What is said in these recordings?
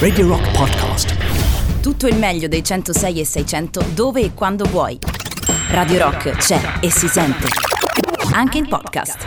Radio Rock Podcast. Tutto il meglio dei 106 e 600 dove e quando vuoi. Radio Rock c'è e si sente. Anche in podcast.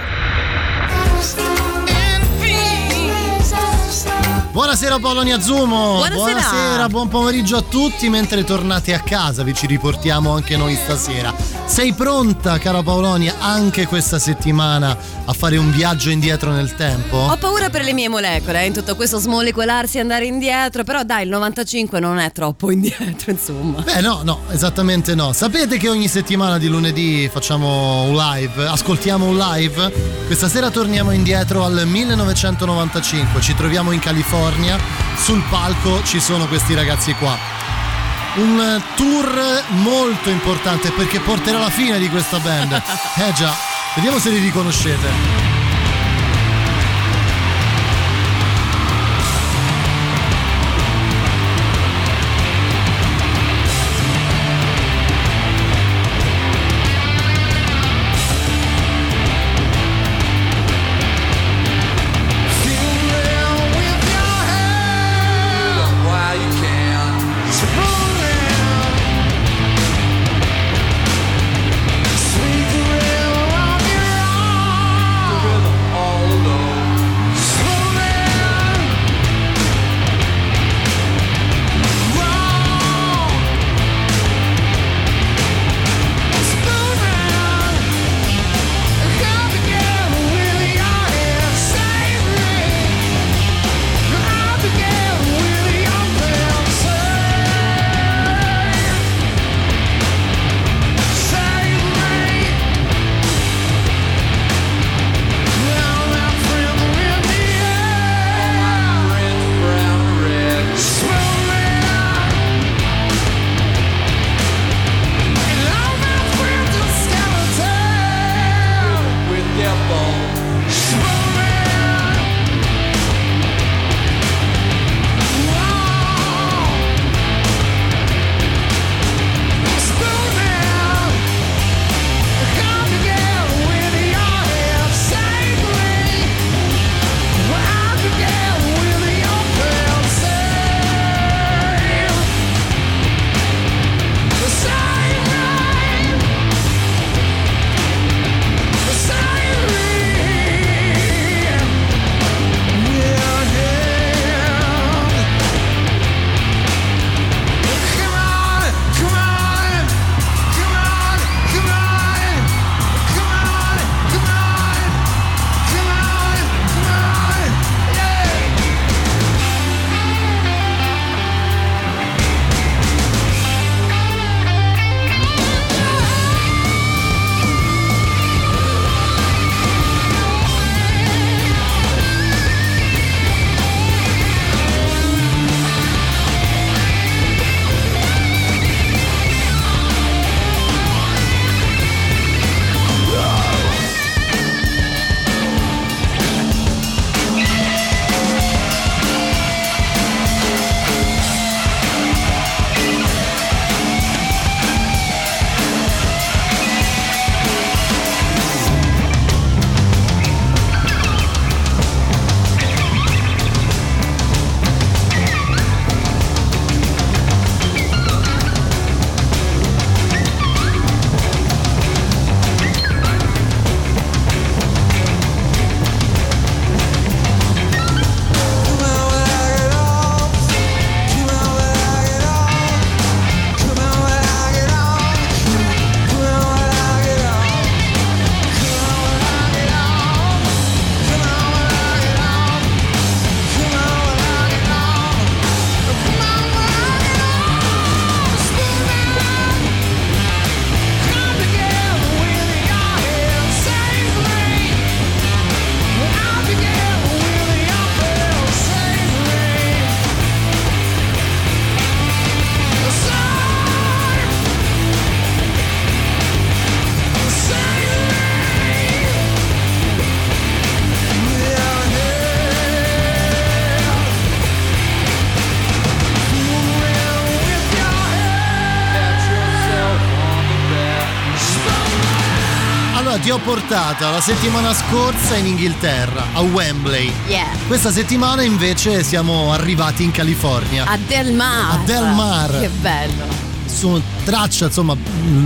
Buonasera Polonia Zumo. Buonasera. Buonasera, buon pomeriggio a tutti mentre tornate a casa, vi ci riportiamo anche noi stasera. Sei pronta, cara Paolonia, anche questa settimana a fare un viaggio indietro nel tempo? Ho paura per le mie molecole, eh, in tutto questo smolecolarsi e andare indietro, però dai, il 95 non è troppo indietro, insomma. Beh, no, no, esattamente no. Sapete che ogni settimana di lunedì facciamo un live, ascoltiamo un live? Questa sera torniamo indietro al 1995, ci troviamo in California, sul palco ci sono questi ragazzi qua. Un tour molto importante perché porterà la fine di questa band. Eh già, vediamo se li riconoscete. Ho portata la settimana scorsa in Inghilterra, a Wembley. Yeah. Questa settimana invece siamo arrivati in California. A Del Mar. A Del Mar. Che bello. Su traccia, insomma,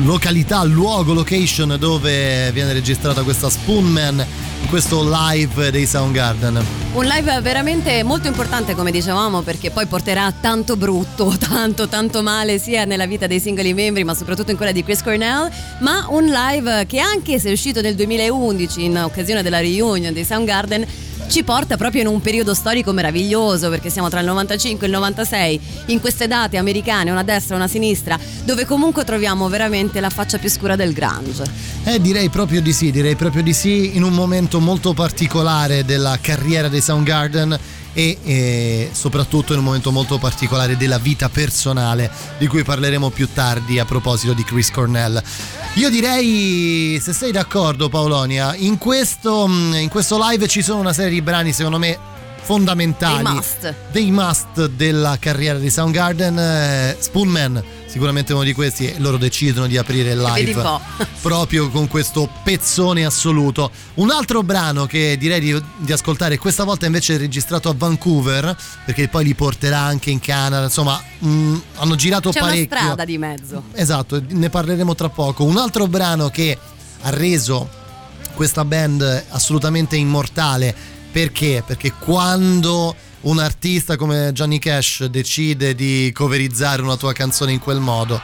località, luogo, location dove viene registrata questa Spoonman in questo live dei Soundgarden. Un live veramente molto importante, come dicevamo, perché poi porterà tanto brutto, tanto, tanto male sia nella vita dei singoli membri, ma soprattutto in quella di Chris Cornell. Ma un live che, anche se è uscito nel 2011 in occasione della reunion dei Soundgarden, ci porta proprio in un periodo storico meraviglioso perché siamo tra il 95 e il 96 in queste date americane una destra e una sinistra dove comunque troviamo veramente la faccia più scura del grunge Eh, direi proprio di sì, direi proprio di sì, in un momento molto particolare della carriera dei Soundgarden e eh, soprattutto in un momento molto particolare della vita personale di cui parleremo più tardi a proposito di Chris Cornell. Io direi, se sei d'accordo Paolonia, in questo, mm, in questo live ci sono una serie di brani secondo me fondamentali Dei must. dei must della carriera di Soundgarden eh, Spoonman sicuramente uno di questi e loro decidono di aprire il live proprio con questo pezzone assoluto. Un altro brano che direi di, di ascoltare questa volta invece è registrato a Vancouver perché poi li porterà anche in Canada. Insomma mh, hanno girato c'è una parecchio. strada di mezzo. Esatto, ne parleremo tra poco. Un altro brano che ha reso questa band assolutamente immortale perché? Perché quando un artista come Johnny Cash decide di coverizzare una tua canzone in quel modo,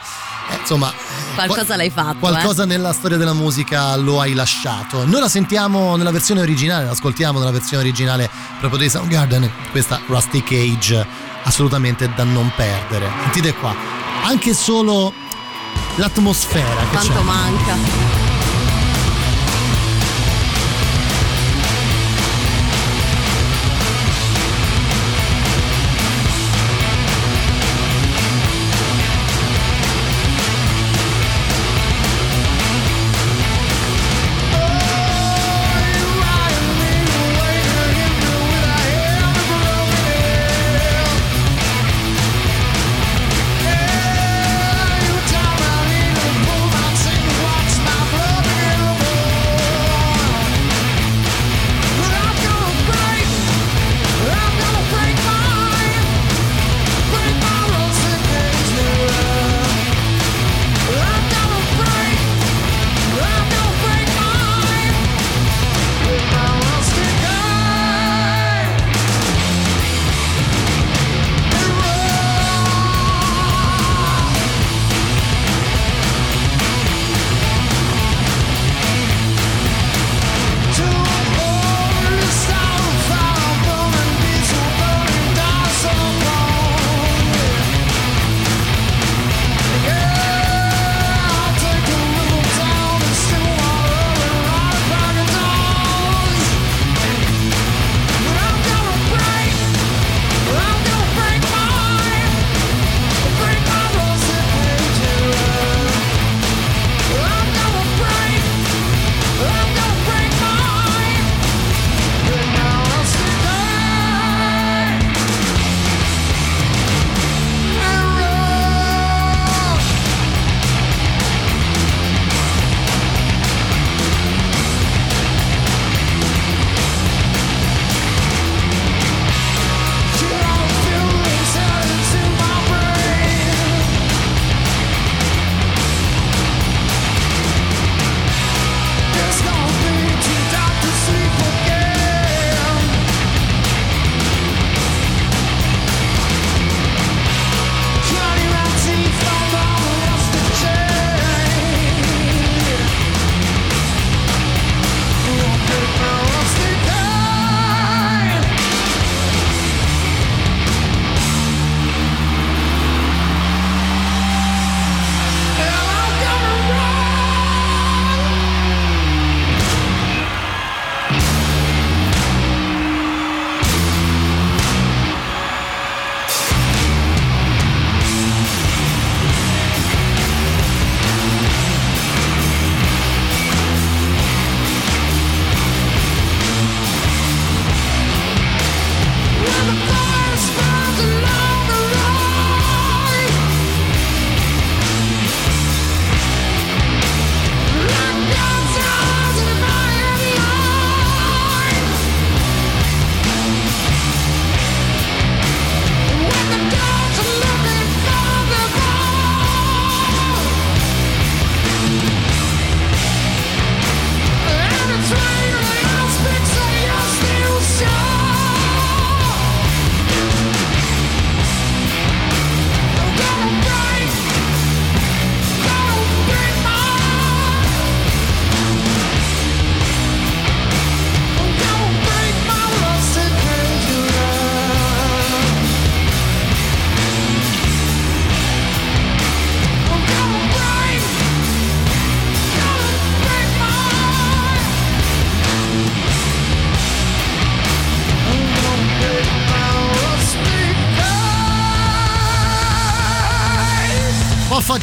eh, insomma, Qualcosa qual- l'hai fatto, Qualcosa nella storia della musica lo hai lasciato. Noi la sentiamo nella versione originale, l'ascoltiamo nella versione originale proprio dei Soundgarden, questa Rusty Cage assolutamente da non perdere. Sentite qua, anche solo l'atmosfera che quanto c'è. manca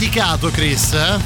po' affaticato Chris, eh?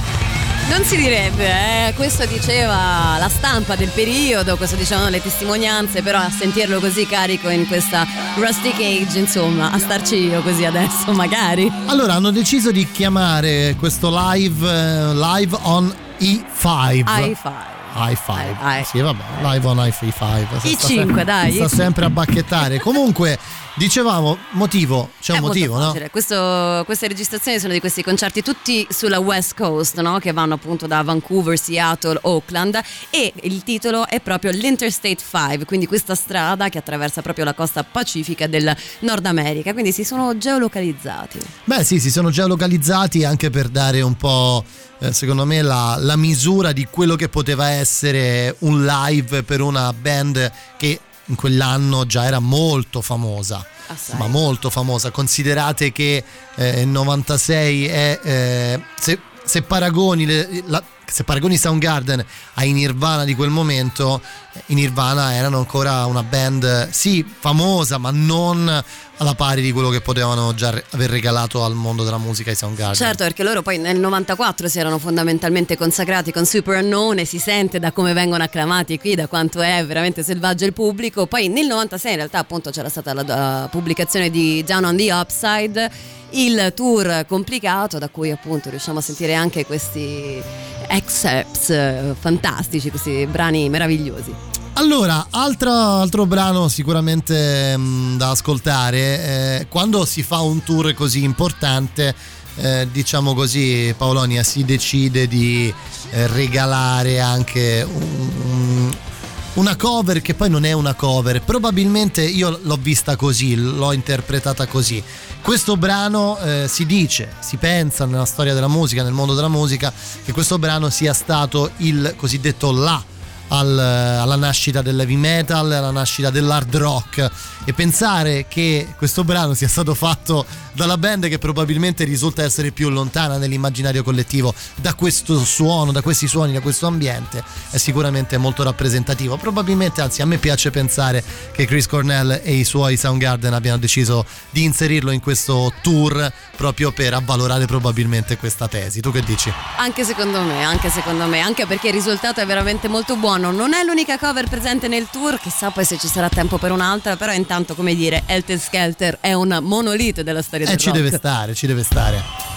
Non si direbbe, eh? questo diceva la stampa del periodo, questo dicevano le testimonianze, però a sentirlo così carico in questa rustic age, insomma, a starci io così adesso, magari. Allora hanno deciso di chiamare questo live eh, live on E5. i5. I5. I- I- Sì, vabbè, live on i5. I5, dai, Sta I5. sempre a bacchettare. Comunque, dicevamo, motivo, c'è È un molto motivo, no? Questo- queste registrazioni sono di questi concerti tutti sulla West Coast, no? che vanno appunto da Vancouver, Seattle, Oakland e il titolo è proprio l'Interstate 5, quindi questa strada che attraversa proprio la costa pacifica del Nord America, quindi si sono geolocalizzati. Beh, sì, si sono geolocalizzati anche per dare un po', eh, secondo me, la, la misura di quello che poteva essere un live per una band che in quell'anno già era molto famosa. Assai. Ma molto famosa. Considerate che eh, il 96 è. eh, se, se paragoni le- la- se paragoni Soundgarden ai Nirvana di quel momento, eh, i Nirvana erano ancora una band, sì, famosa, ma non alla pari di quello che potevano già aver regalato al mondo della musica i Soundgarden. Certo, perché loro poi nel 94 si erano fondamentalmente consacrati con Super Unknown e si sente da come vengono acclamati qui, da quanto è veramente selvaggio il pubblico. Poi nel 96 in realtà appunto c'era stata la, la pubblicazione di Down on the Upside, il tour complicato da cui appunto riusciamo a sentire anche questi excerpts eh, fantastici, questi brani meravigliosi. Allora, altro, altro brano sicuramente mh, da ascoltare, eh, quando si fa un tour così importante, eh, diciamo così, Paolonia si decide di eh, regalare anche un- un- una cover che poi non è una cover, probabilmente io l'ho vista così, l'ho interpretata così. Questo brano eh, si dice, si pensa nella storia della musica, nel mondo della musica, che questo brano sia stato il cosiddetto La al- alla nascita dell'heavy metal, alla nascita dell'hard rock e pensare che questo brano sia stato fatto dalla band che probabilmente risulta essere più lontana nell'immaginario collettivo da questo suono, da questi suoni, da questo ambiente è sicuramente molto rappresentativo. Probabilmente, anzi, a me piace pensare che Chris Cornell e i suoi Soundgarden abbiano deciso di inserirlo in questo tour proprio per avvalorare probabilmente questa tesi. Tu che dici? Anche secondo me, anche secondo me, anche perché il risultato è veramente molto buono. Non è l'unica cover presente nel tour, chissà poi se ci sarà tempo per un'altra, però intanto, come dire, Helter Skelter è un monolite della storia Eh, del ci rock. deve stare, ci deve stare.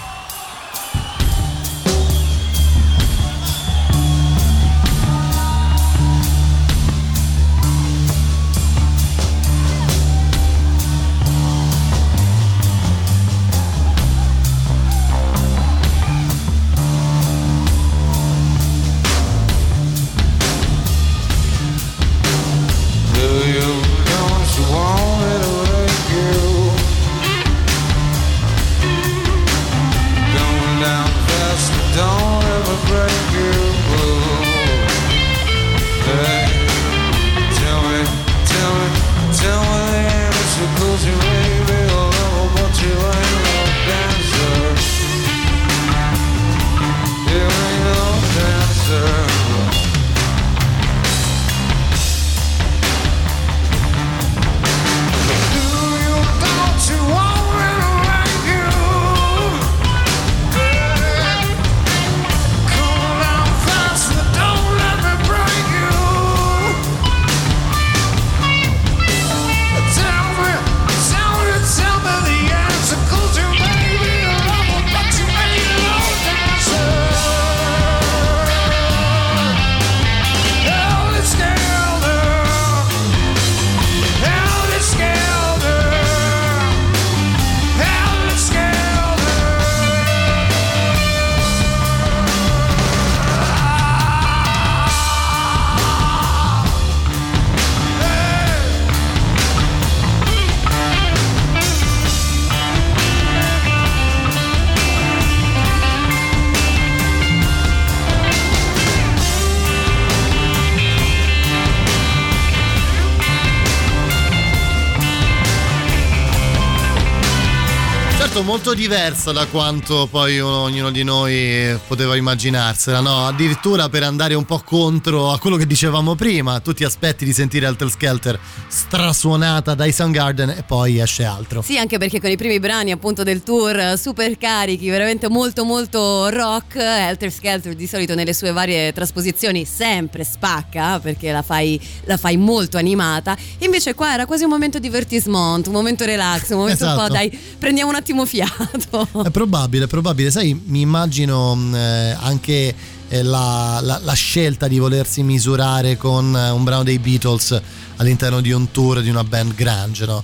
Diversa da quanto poi ognuno di noi poteva immaginarsela, no? Addirittura per andare un po' contro a quello che dicevamo prima, tu ti aspetti di sentire Alter Skelter strasuonata dai Soundgarden e poi esce altro. Sì, anche perché con i primi brani appunto del tour super carichi, veramente molto molto rock, Helter Skelter di solito nelle sue varie trasposizioni sempre spacca perché la fai, la fai molto animata, invece qua era quasi un momento divertissement, un momento relax, un momento Esatto. un po' dai, prendiamo un attimo fiato. È probabile, è probabile. Sai, mi immagino mh, eh, anche eh, la, la- la scelta di volersi misurare con eh, un brano dei Beatles all'interno di un tour di una band grunge, no?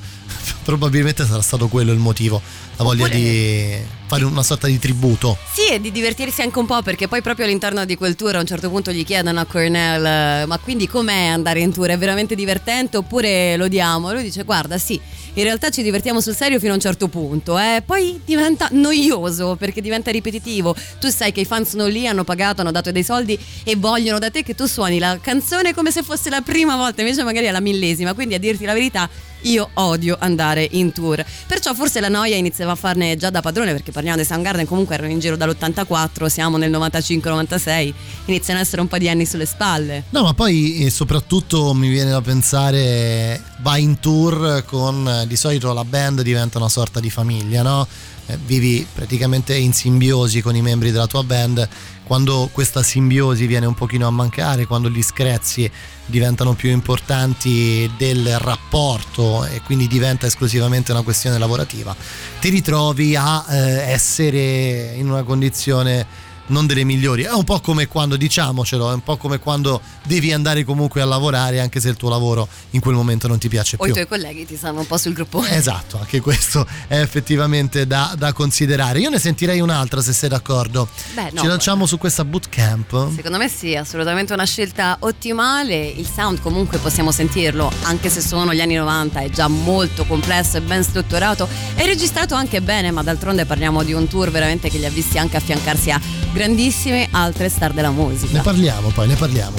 Probabilmente sarà stato quello il motivo, la voglia Oppure- di fare una sorta di tributo. Sì, e di divertirsi anche un po' perché poi proprio all'interno di quel tour a un certo punto gli chiedono a Cornell eh, ma quindi com'è andare in tour? È veramente divertente oppure lo diamo? E lui dice guarda sì, in realtà ci divertiamo sul serio fino a un certo punto, eh. poi diventa noioso perché diventa ripetitivo. Tu sai che i fan sono lì, hanno pagato, hanno dato dei soldi e vogliono da te che tu suoni la canzone come se fosse la prima volta, invece magari è la millesima, quindi a dirti la verità io odio andare in tour. Perciò forse la noia iniziava a farne già da padrone, perché parliamo dei Soundgarden, comunque erano in giro dall'84, siamo nel 95-96, iniziano ad essere un po' di anni sulle spalle. No, ma poi eh, soprattutto mi viene da pensare, vai in tour con eh, di solito la band diventa una sorta di famiglia, no? Eh, vivi praticamente in simbiosi con i membri della tua band. Quando questa simbiosi viene un pochino a mancare, quando gli screzi diventano più importanti del rapporto e quindi diventa esclusivamente una questione lavorativa, ti ritrovi a eh, essere in una condizione non delle migliori. È un po' come quando, diciamocelo, è un po' come quando devi andare comunque a lavorare anche se il tuo lavoro in quel momento non ti piace O i più. tuoi colleghi ti stanno un po' sul gruppo. Esatto, anche questo è effettivamente da, da considerare. Io ne sentirei un'altra se sei d'accordo. Beh, no, Ci lanciamo su questa bootcamp. Secondo me sì, assolutamente una scelta ottimale. Il sound comunque possiamo sentirlo, anche se sono gli anni 90, è già molto complesso e ben strutturato. È registrato anche bene, ma d'altronde parliamo di un tour veramente che li ha visti anche affiancarsi a grandissime altre star della Ne musica. parliamo poi, ne parliamo.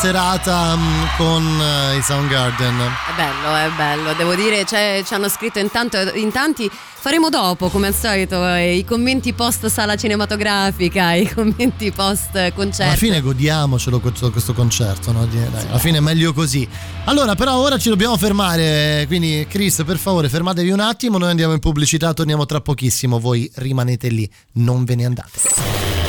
Serata mm, con eh, i Soundgarden. È bello, è bello. Devo dire, c'è- ci hanno scritto in, tanto- in tanti. Faremo dopo, come al solito, eh, i commenti post sala cinematografica, i commenti post concerto. Alla fine godiamocelo questo, questo concerto, no? Dai, alla fine è meglio così. Allora, però ora ci dobbiamo fermare, quindi Chris, per favore, fermatevi un attimo, noi andiamo in pubblicità, torniamo tra pochissimo, voi rimanete lì, non ve ne andate.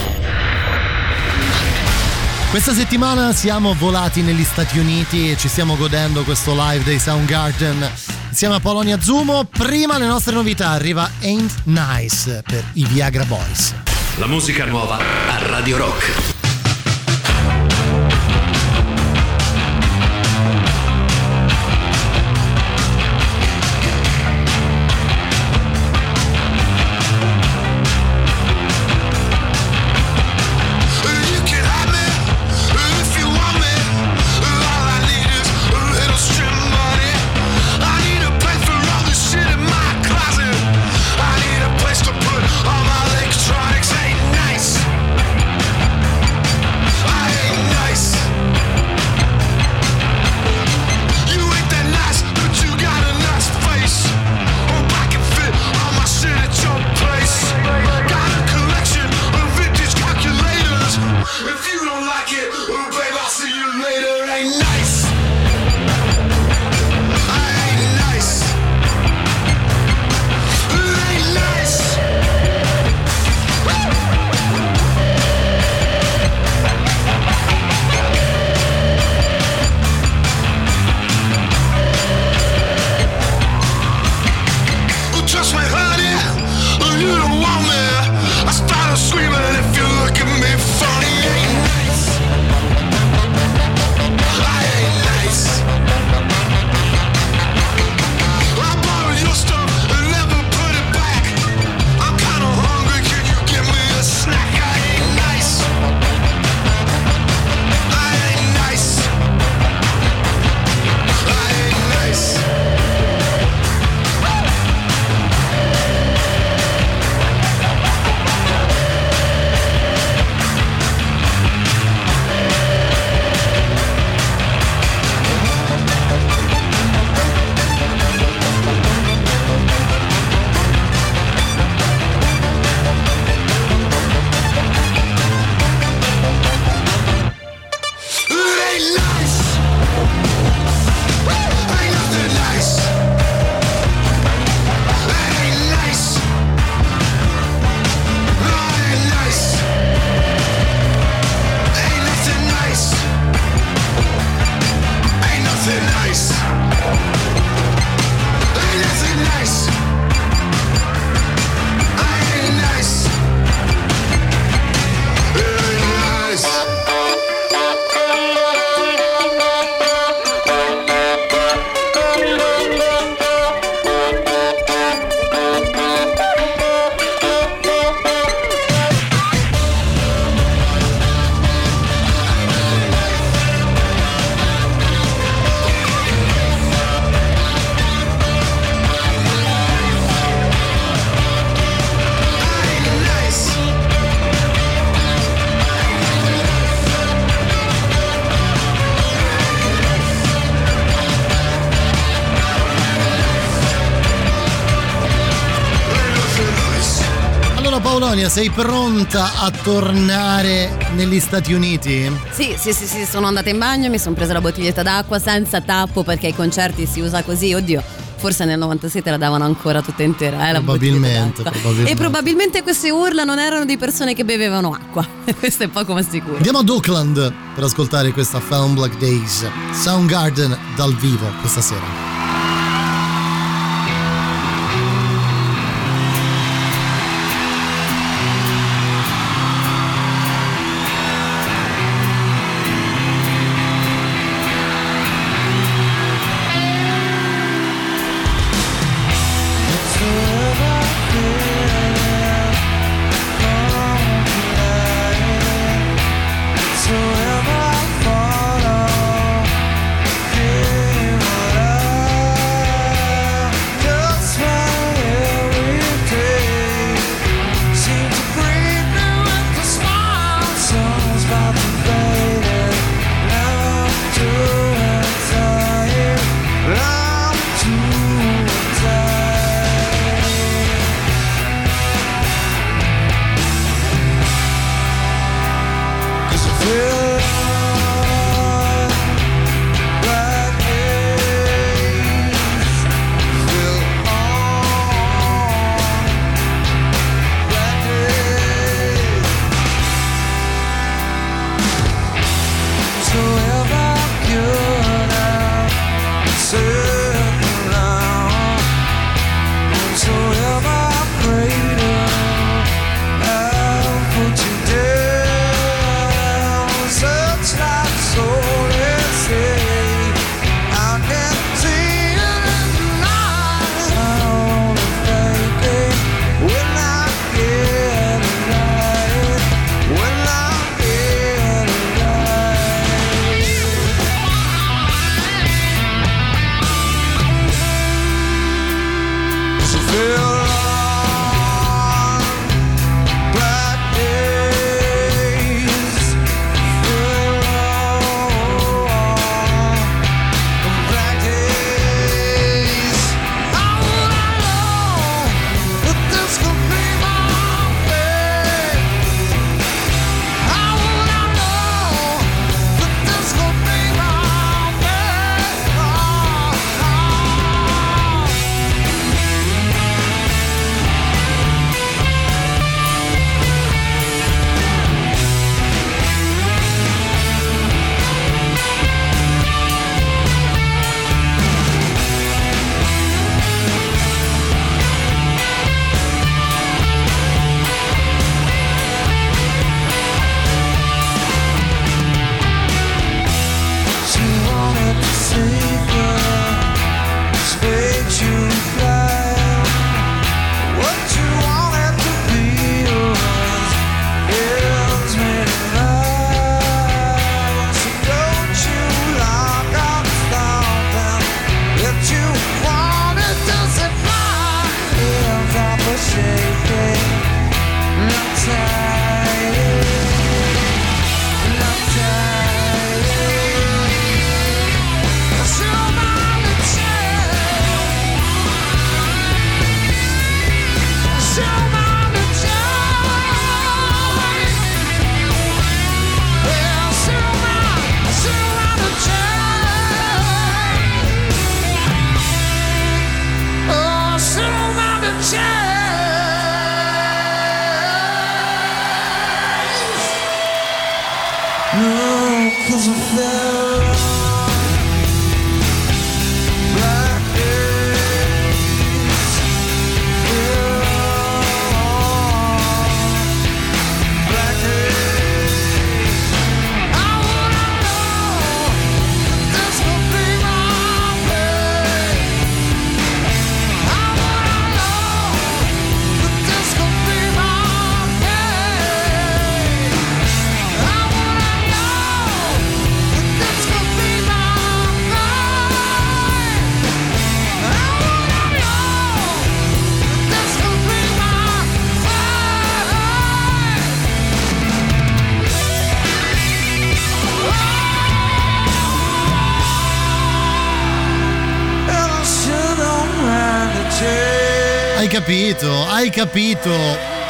Questa settimana siamo volati negli Stati Uniti e ci stiamo godendo questo live dei Soundgarden insieme a Polonia Zumo. Prima le nostre novità arriva Ain't Nice per i Viagra Boys. La musica nuova a Radio Rock. Paolonia, sei pronta a tornare negli Stati Uniti? Sì, sì, sì, sì, sono andata in bagno, mi sono presa la bottiglietta d'acqua senza tappo perché ai concerti si usa così, oddio. Forse nel 97 la davano ancora tutta intera, eh, Probabilmente, probabilmente. E probabilmente queste urla non erano di persone che bevevano acqua. Questo è poco ma sicuro. Andiamo ad Oakland per ascoltare questa Film Black Days. Soundgarden dal vivo questa sera. Capito, hai capito.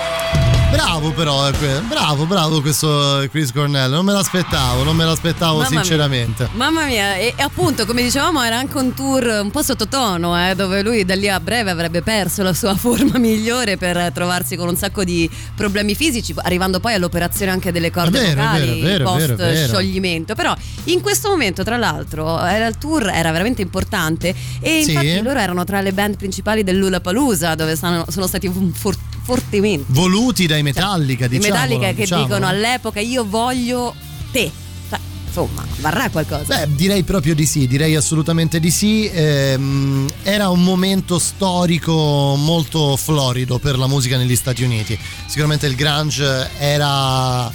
Bravo però, eh, bravo, bravo questo Chris Cornell, non me l'aspettavo, non me l'aspettavo Mamma mia. sinceramente. Mamma mia, e, e appunto, come dicevamo, era anche un tour un po' sottotono, eh, dove lui da lì a breve avrebbe perso la sua forma migliore per trovarsi con un sacco di problemi fisici, arrivando poi all'operazione anche delle corde vero, vocali vero, vero, post scioglimento. Però in questo momento, tra l'altro, era il tour era veramente importante e Sì. infatti loro erano tra le band principali dell'Ulapalooza, dove stanno- sono stati for- fortemente Voluti dai Metallica, i diciamo. Metallica che dicono all'epoca io voglio te. Cioè, insomma, varrà qualcosa. Beh, direi proprio di sì, direi assolutamente di sì. Ehm, era un momento storico molto florido per la musica negli Stati Uniti. Sicuramente il grunge era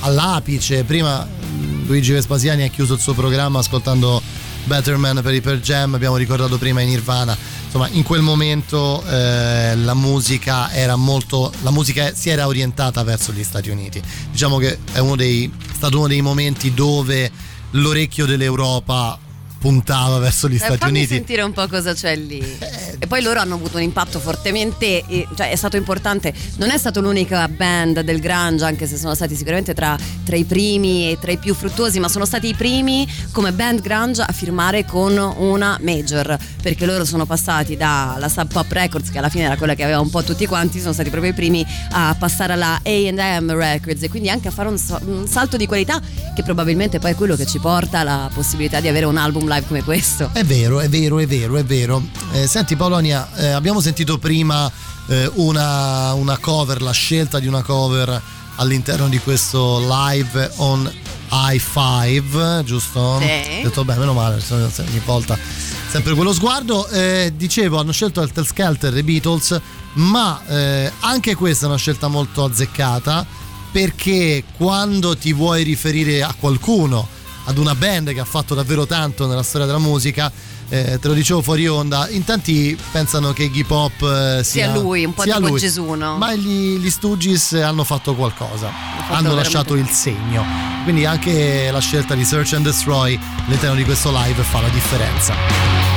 all'apice. Prima mh, Luigi Vespasiani ha chiuso il suo programma ascoltando Better Man per i Per Jam, abbiamo ricordato prima i Nirvana. Insomma, in quel momento eh, la musica era molto. la musica si era orientata verso gli Stati Uniti. Diciamo che è uno dei, è stato uno dei momenti dove l'orecchio dell'Europa puntava verso gli Eh, Stati Uniti. sentire un po' cosa c'è lì. Eh, E poi loro hanno avuto un impatto fortemente, cioè è stato importante, non è stato l'unica band del grunge, anche se sono stati sicuramente tra, tra i primi e tra i più fruttuosi, ma sono stati i primi come band grunge a firmare con una major, perché loro sono passati dalla Sub Pop Records, che alla fine era quella che aveva un po' tutti quanti, sono stati proprio i primi a passare alla AM Records e quindi anche a fare un, un salto di qualità che probabilmente poi è quello che ci porta alla possibilità di avere un album live come questo. È vero, è vero, è vero, è vero. Eh, senti Paolonia, eh, abbiamo sentito prima eh, una, una cover, la scelta di una cover all'interno di questo live on i5, giusto? Sì. Ho detto beh, meno male, ogni volta sempre quello sguardo. Eh, dicevo, hanno scelto Helter Skelter i Beatles, ma eh, anche questa è una scelta molto azzeccata perché quando ti vuoi riferire a qualcuno, ad una band che ha fatto davvero tanto nella storia della musica, eh, te lo dicevo fuori onda, in tanti pensano che Iggy Pop eh, sia, Sia lui, un po' sia tipo lui. Gesù, no? Ma gli, gli Stooges hanno fatto qualcosa, fatto hanno lasciato il segno. Quindi anche la scelta di Search and Destroy all'interno di questo live fa la differenza.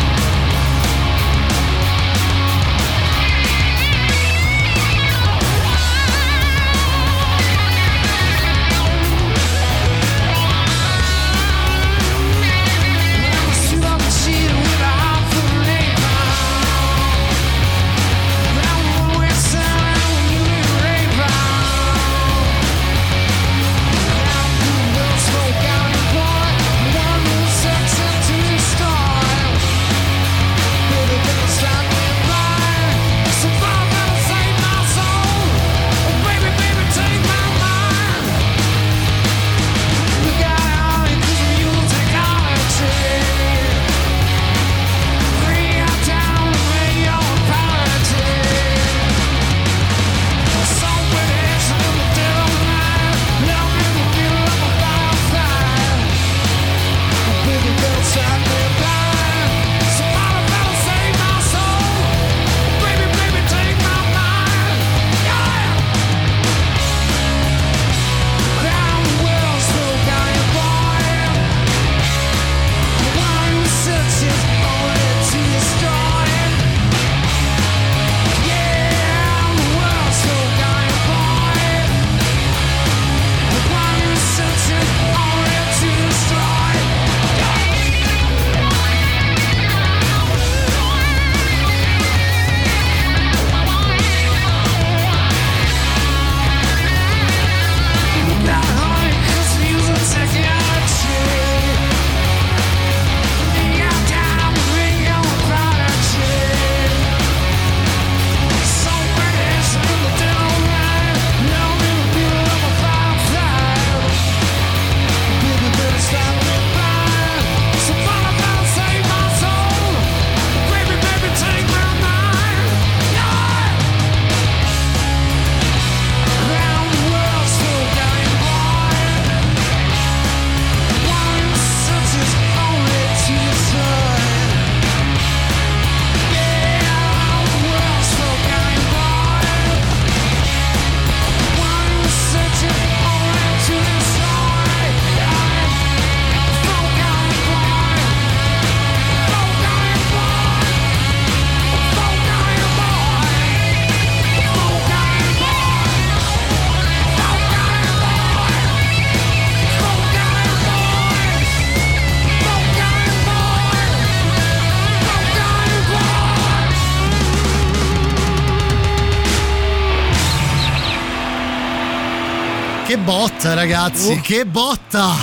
Botta, ragazzi, Uh. che botta!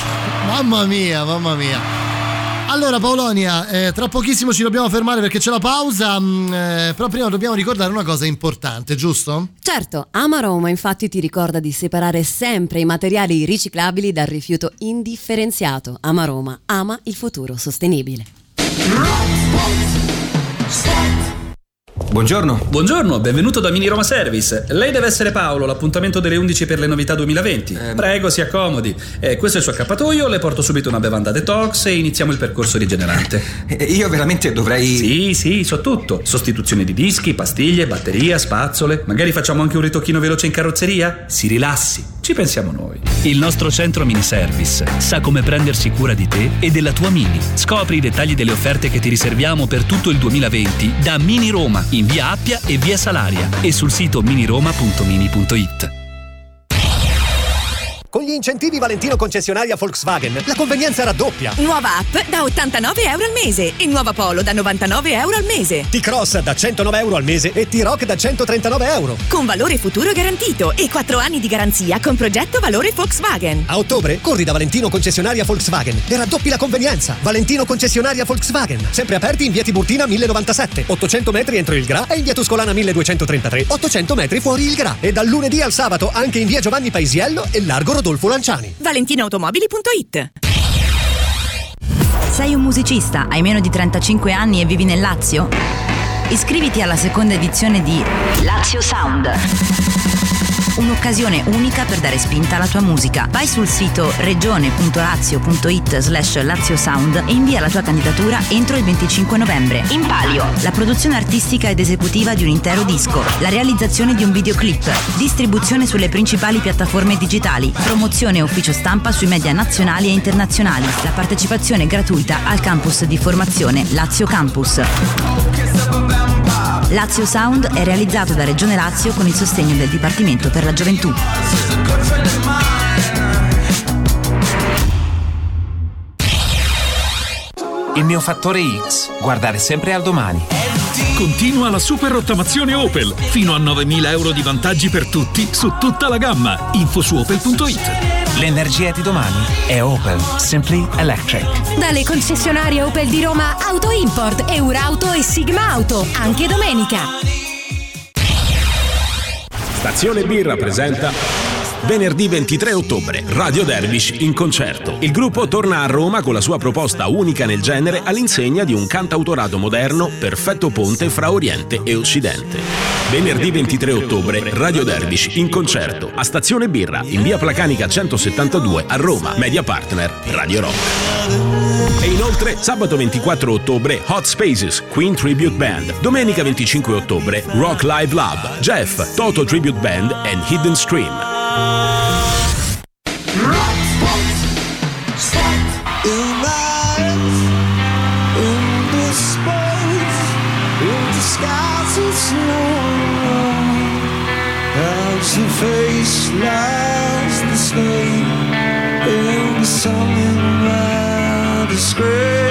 Mamma mia, mamma mia. Allora Paolonia, eh, tra pochissimo ci dobbiamo fermare perché c'è la pausa, mm, eh, però prima dobbiamo ricordare una cosa importante, giusto? Certo, Ama Roma infatti ti ricorda di separare sempre i materiali riciclabili dal rifiuto indifferenziato. Ama Roma, ama il futuro sostenibile. Buongiorno. Buongiorno, benvenuto da Mini Roma Service. Lei deve essere Paolo, l'appuntamento delle 11 per le novità 2020. Ehm. Prego, si accomodi. Eh, questo è il suo accappatoio, le porto subito una bevanda detox e iniziamo il percorso rigenerante. Eh, Io veramente dovrei. Sì, sì, so tutto. Sostituzione di dischi, pastiglie, batteria, spazzole. Magari facciamo anche un ritocchino veloce in carrozzeria? Si rilassi. Ci pensiamo noi. Il nostro centro mini service sa come prendersi cura di te e della tua mini. Scopri i dettagli delle offerte che ti riserviamo per tutto il 2020 da Mini Roma in via Appia e via Salaria e sul sito miniroma.mini.it. Con gli incentivi Valentino concessionaria Volkswagen, la convenienza raddoppia. Nuova app da 89 euro al mese e nuova Polo da 99 euro al mese. T-Cross da 109 euro al mese e T-Rock da 139 euro. Con valore futuro garantito e 4 anni di garanzia con progetto valore Volkswagen. A ottobre corri da Valentino concessionaria Volkswagen e raddoppi la convenienza. Valentino concessionaria Volkswagen. Sempre aperti in via Tiburtina 1097, 800 metri entro il Gra e in via Tuscolana 1233, 800 metri fuori il Gra. E dal lunedì al sabato anche in via Giovanni Paisiello e largo Rodolfo Lanciani. ValentinoAutomobili.it Sei un musicista, hai meno di 35 anni e vivi nel Lazio? Iscriviti alla seconda edizione di Lazio Sound. Un'occasione unica per dare spinta alla tua musica. Vai sul sito regione.lazio.it slash Lazio Sound e invia la tua candidatura entro il 25 novembre. In palio, la produzione artistica ed esecutiva di un intero disco, la realizzazione di un videoclip, distribuzione sulle principali piattaforme digitali, promozione e ufficio stampa sui media nazionali e internazionali, la partecipazione gratuita al campus di formazione Lazio Campus. Lazio Sound è realizzato da Regione Lazio con il sostegno del Dipartimento per la Gioventù. Il mio fattore X, guardare sempre al domani. Continua la super rottamazione Opel. Fino a 9.000 euro di vantaggi per tutti su tutta la gamma. Info su opel.it. L'energia di domani è Opel. Simply Electric. Dalle concessionarie Opel di Roma Auto Import, Eurauto e Sigma Auto, anche domenica. Stazione Birra presenta Venerdì 23 ottobre, Radio Dervish in concerto. Il gruppo torna a Roma con la sua proposta unica nel genere all'insegna di un cantautorato moderno, perfetto ponte fra Oriente e Occidente. Venerdì 23 ottobre, Radio Dervish in concerto a Stazione Birra, in via Placanica 172 a Roma. Media partner Radio Rock. E inoltre, sabato 24 ottobre, Hot Spaces, Queen Tribute Band. Domenica 25 ottobre, Rock Live Lab, Jeff, Toto Tribute Band and Hidden Stream. Lies the same in the sun in my disgrace.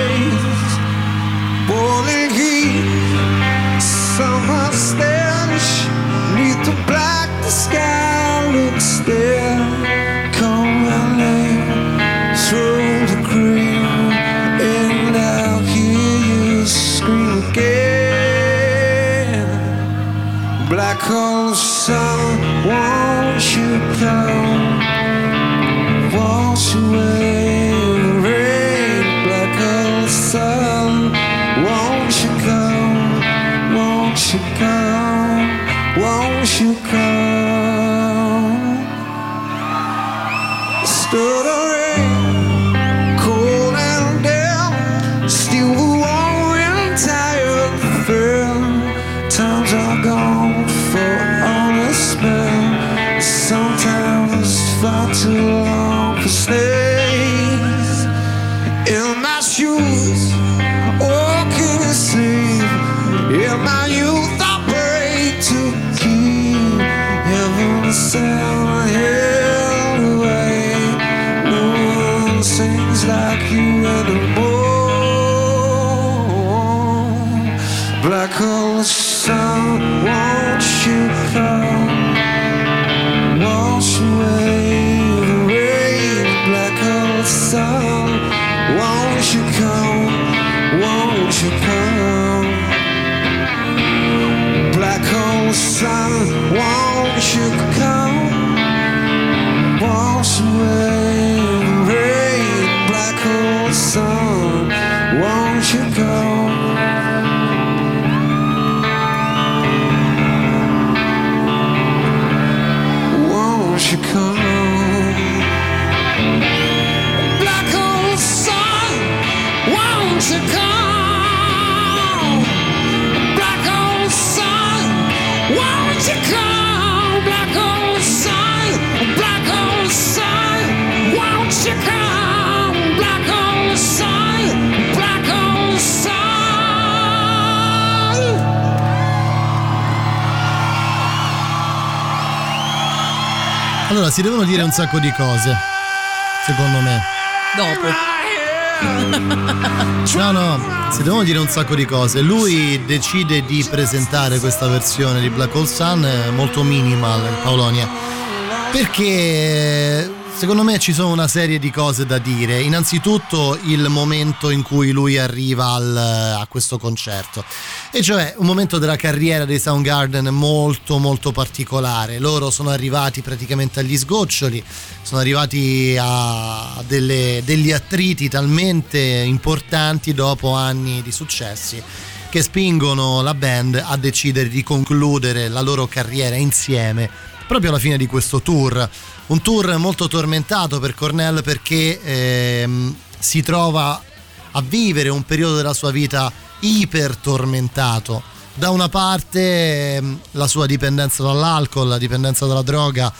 Black si devono dire un sacco di cose, secondo me. Dopo. No, no, si devono dire un sacco di cose. Lui decide di presentare questa versione di Black Hole Sun eh, molto minimal, Paolonia, perché secondo me ci sono una serie di cose da dire. Innanzitutto il momento in cui lui arriva al- a questo concerto, e cioè un momento della carriera dei Soundgarden molto molto particolare. Loro sono arrivati praticamente agli sgoccioli, sono arrivati a delle- degli attriti talmente importanti dopo anni di successi che spingono la band a decidere di concludere la loro carriera insieme proprio alla fine di questo tour. Un tour molto tormentato per Cornell perché ehm, si trova a vivere un periodo della sua vita iper tormentato. Da una parte ehm, la sua dipendenza dall'alcol, la dipendenza dalla droga,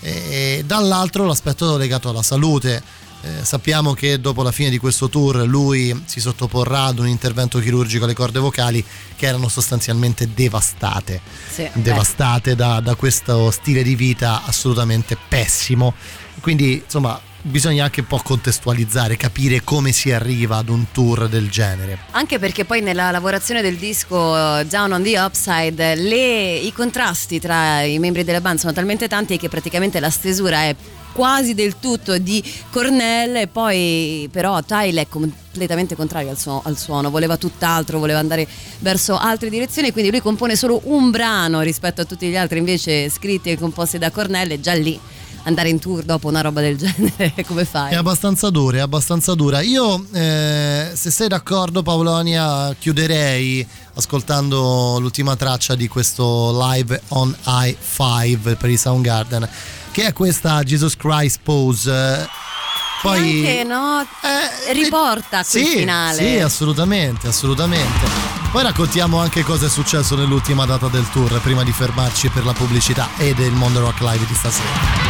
e dall'altro l'aspetto legato alla salute. Eh, sappiamo che dopo la fine di questo tour lui si sottoporrà ad un intervento chirurgico alle corde vocali che erano sostanzialmente devastate, Sì, devastate da, da questo stile di vita assolutamente pessimo. Quindi insomma bisogna anche un po' contestualizzare, capire come si arriva ad un tour del genere. Anche perché poi nella lavorazione del disco eh, Down on the Upside le- i contrasti tra i membri della band sono talmente tanti che praticamente la stesura è quasi del tutto di Cornell e poi però Tyle è completamente contrario al, suo- al suono, voleva tutt'altro, voleva andare verso altre direzioni quindi lui compone solo un brano rispetto a tutti gli altri invece scritti e composti da Cornell e già lì andare in tour dopo una roba del genere come fai? È abbastanza dura, è abbastanza dura. Io, eh, se sei d'accordo, Paolonia, chiuderei ascoltando l'ultima traccia di questo live on i5 per i Soundgarden, che è questa Jesus Christ Pose. Poi. Anche no, riporta a quel Sì, finale. sì, assolutamente, assolutamente. Poi raccontiamo anche cosa è successo nell'ultima data del tour prima di fermarci per la pubblicità e del Mondo Rock Live di stasera.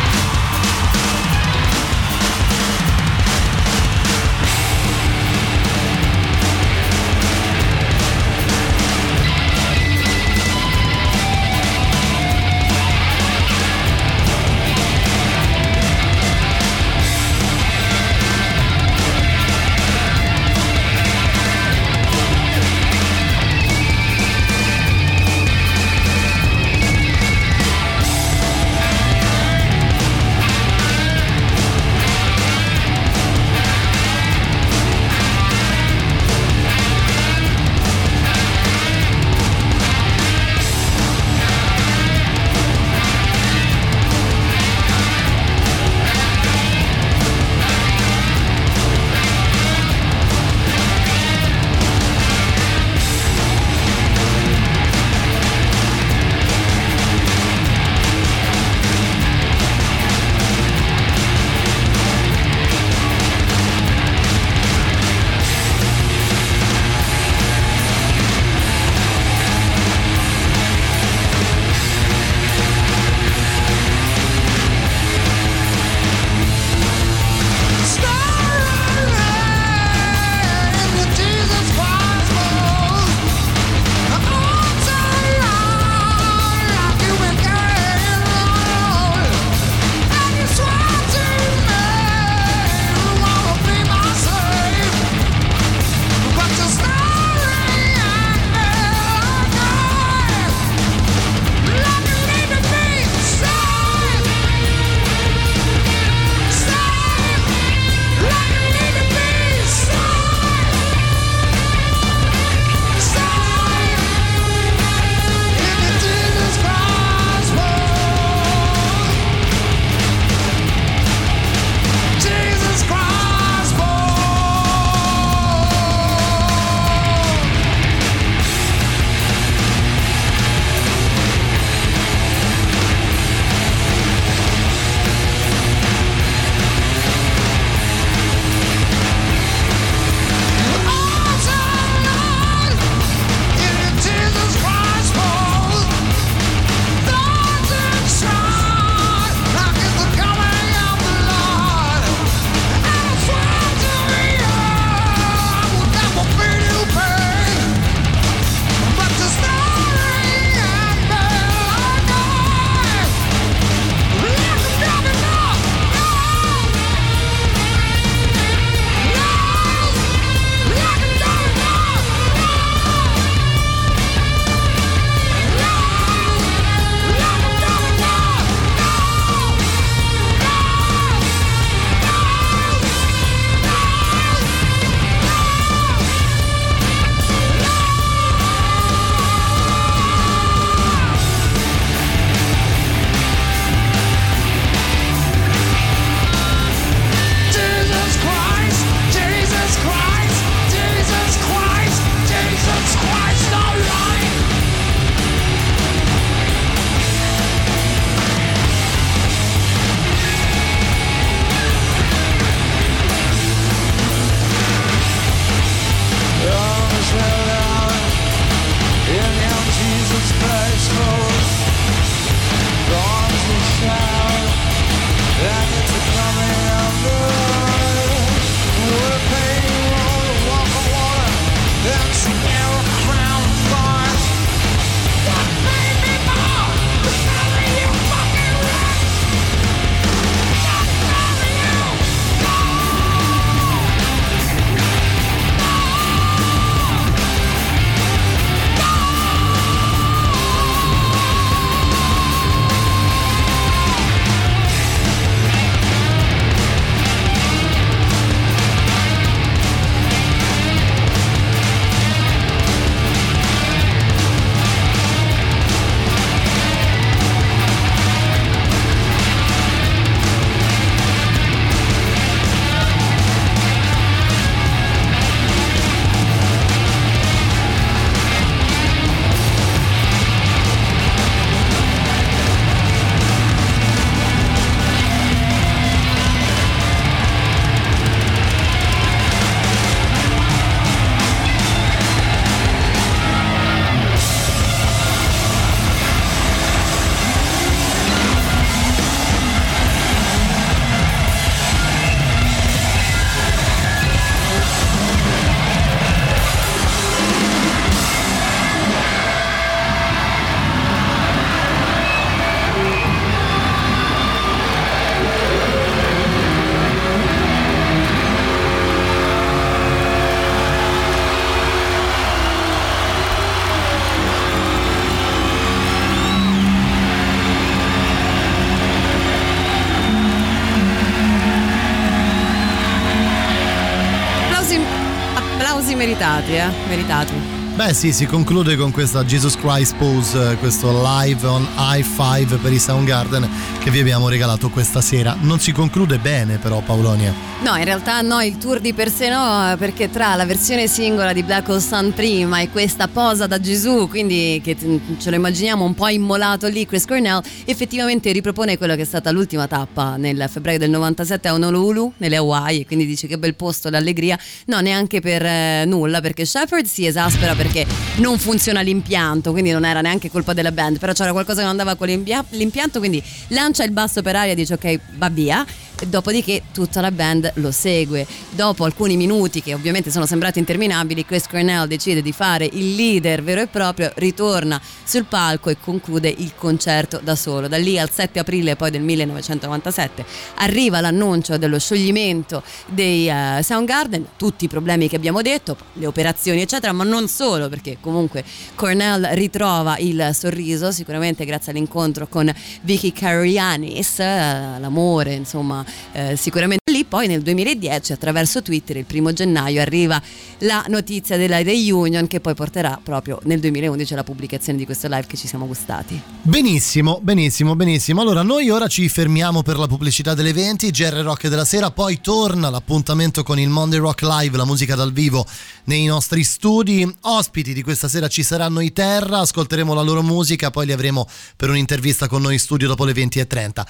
Eh? Meritati. Beh sì, si conclude con questa Jesus Christ Pose, eh, questo live on i5 per i Soundgarden che vi abbiamo regalato questa sera. Non si conclude bene però Paolonia. No, in realtà no, il tour di per sé no, perché tra la versione singola di Black Hole Sun prima e questa posa da Gesù, quindi che ce lo immaginiamo un po' immolato lì, Chris Cornell effettivamente ripropone quello che è stata l'ultima tappa nel febbraio del 97 a Honolulu, nelle Hawaii, e quindi dice che bel posto, l'allegria. No, neanche per eh, nulla, perché Shepard si esaspera perché non funziona l'impianto, quindi non era neanche colpa della band, però c'era qualcosa che non andava con l'impia- l'impianto, quindi lancia il basso per aria e dice ok, va via. Dopodiché tutta la band lo segue. Dopo alcuni minuti, che ovviamente sono sembrati interminabili, Chris Cornell decide di fare il leader vero e proprio, ritorna sul palco e conclude il concerto da solo. Da lì al 7 aprile poi del 1997 arriva l'annuncio dello scioglimento dei eh, Soundgarden, tutti i problemi che abbiamo detto, le operazioni eccetera, ma non solo perché comunque Cornell ritrova il sorriso, sicuramente grazie all'incontro con Vicky Carianis, eh, l'amore insomma eh, sicuramente lì poi nel 2010 attraverso Twitter il primo gennaio arriva la notizia della reunion che poi porterà proprio nel 2011 alla pubblicazione di questo live che ci siamo gustati. Benissimo, benissimo, benissimo. Allora noi ora ci fermiamo per la pubblicità dell'eventi, GR Rock della sera, poi torna l'appuntamento con il Monday Rock Live, la musica dal vivo nei nostri studi. Ospiti di questa sera ci saranno i Terra, ascolteremo la loro musica, poi li avremo per un'intervista con noi in studio dopo le 20.30.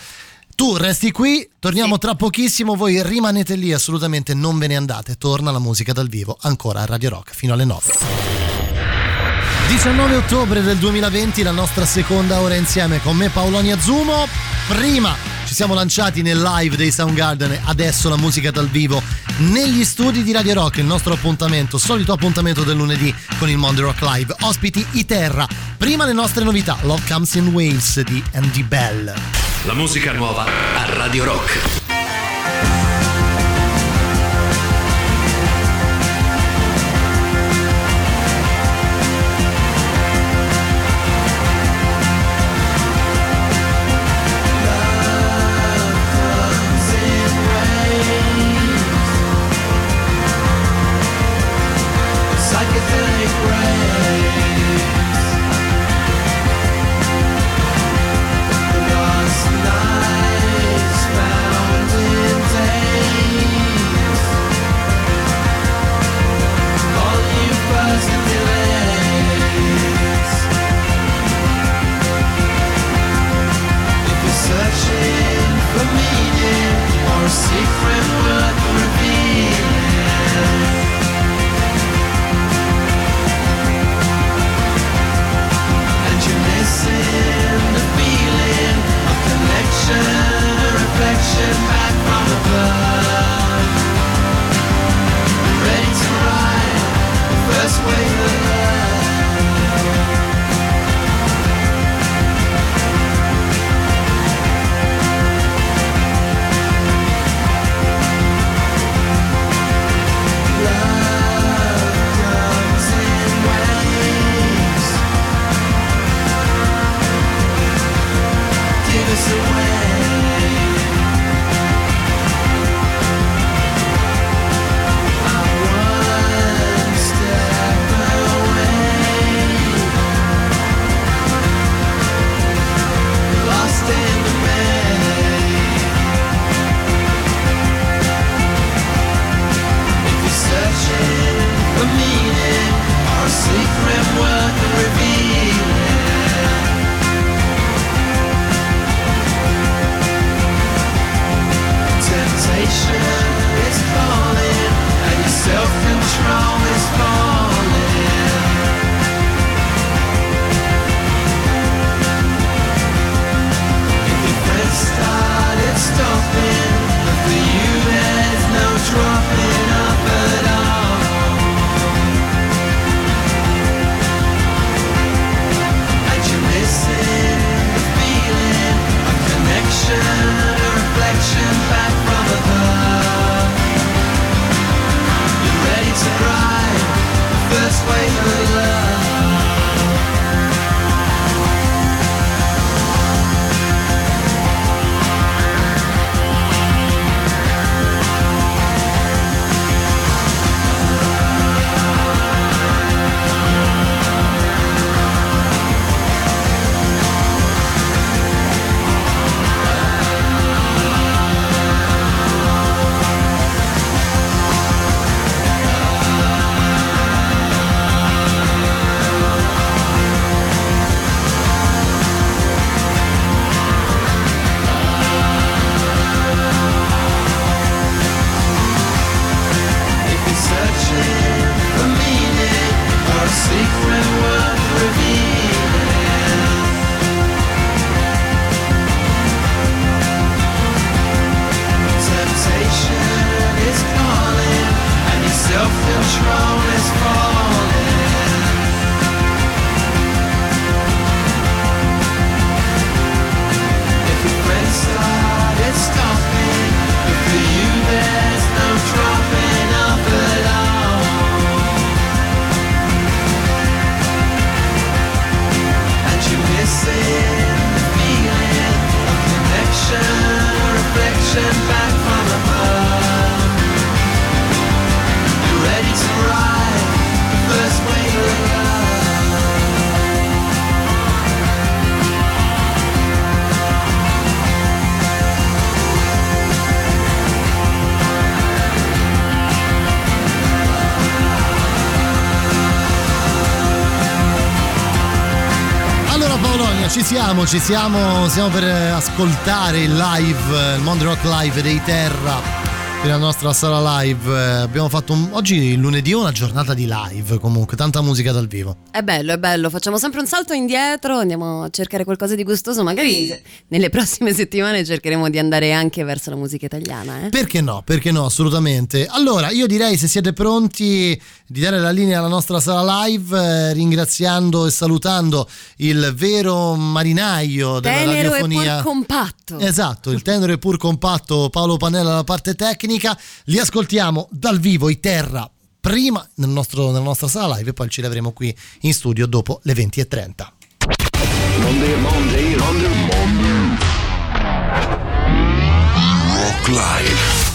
Tu resti qui, torniamo tra pochissimo, voi rimanete lì, assolutamente non ve ne andate, torna la musica dal vivo ancora a Radio Rock fino alle 9. 19 ottobre del 2020, la nostra seconda ora insieme con me Paolonia Zumo. Prima ci siamo lanciati nel live dei Soundgarden, adesso la musica dal vivo negli studi di Radio Rock, il nostro appuntamento, solito appuntamento del lunedì con il Monday Rock Live. Ospiti Iterra. Prima le nostre novità, Love Comes in Wales di Andy Bell. La musica nuova a Radio Rock. Ci siamo, ci siamo, stiamo per ascoltare il live, il Mondo Rock Live dei Terra. Qui la nostra sala live. Eh, Abbiamo fatto un- oggi lunedì una giornata di live comunque, tanta musica dal vivo. È bello, è bello, facciamo sempre un salto indietro, andiamo a cercare qualcosa di gustoso, magari nelle prossime settimane cercheremo di andare anche verso la musica italiana. Eh? Perché no? Perché no? Assolutamente. Allora, io direi se siete pronti di dare la linea alla nostra sala live, eh, ringraziando e salutando il vero marinaio della Tenero e radiofonia. pur compatto. Esatto, il tenero e pur compatto Paolo Panella alla parte tecnica. Li ascoltiamo dal vivo i Terra prima nel nostro- nella nostra sala live e poi ci avremo qui in studio dopo le 20.30. Monday, Monday, Monday, Monday. Rock Live.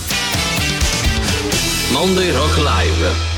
Monday Rock Live.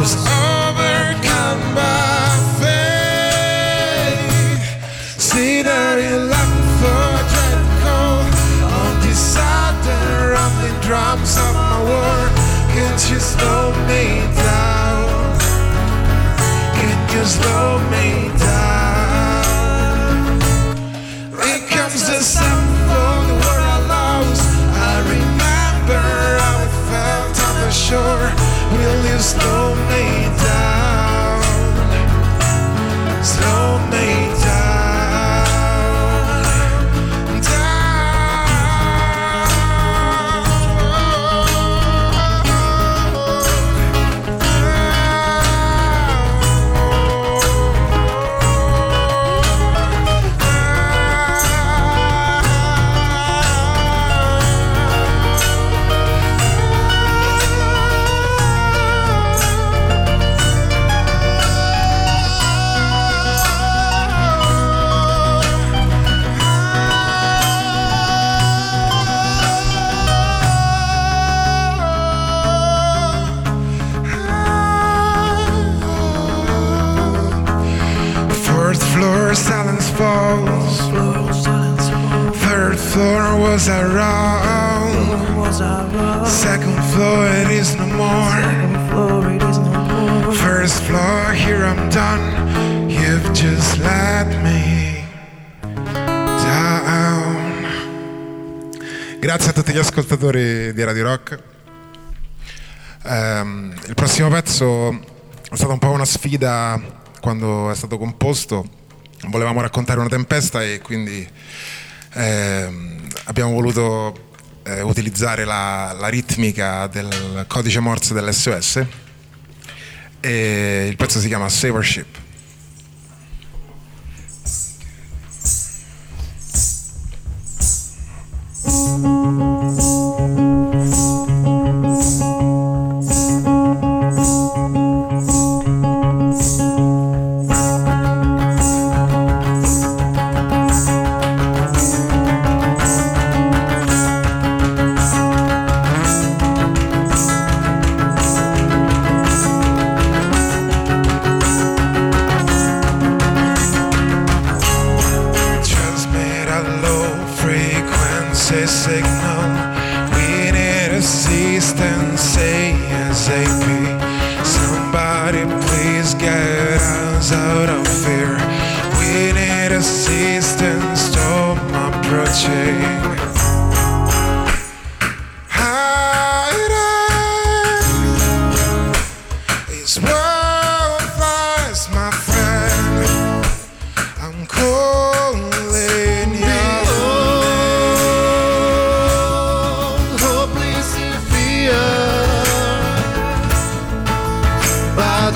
Was overcome by faith. See that eleventh floor dread cold on the sudden rumbling drums of my war. Can't you slow me down? Can't you slow Grazie a tutti gli ascoltatori di Radio Rock. Ehm, il prossimo pezzo è stata un po' una sfida quando è stato composto. Volevamo raccontare una tempesta e quindi ehm, abbiamo voluto eh, utilizzare la, la ritmica del codice Morse dell'SOS e il pezzo si chiama Saver Deus.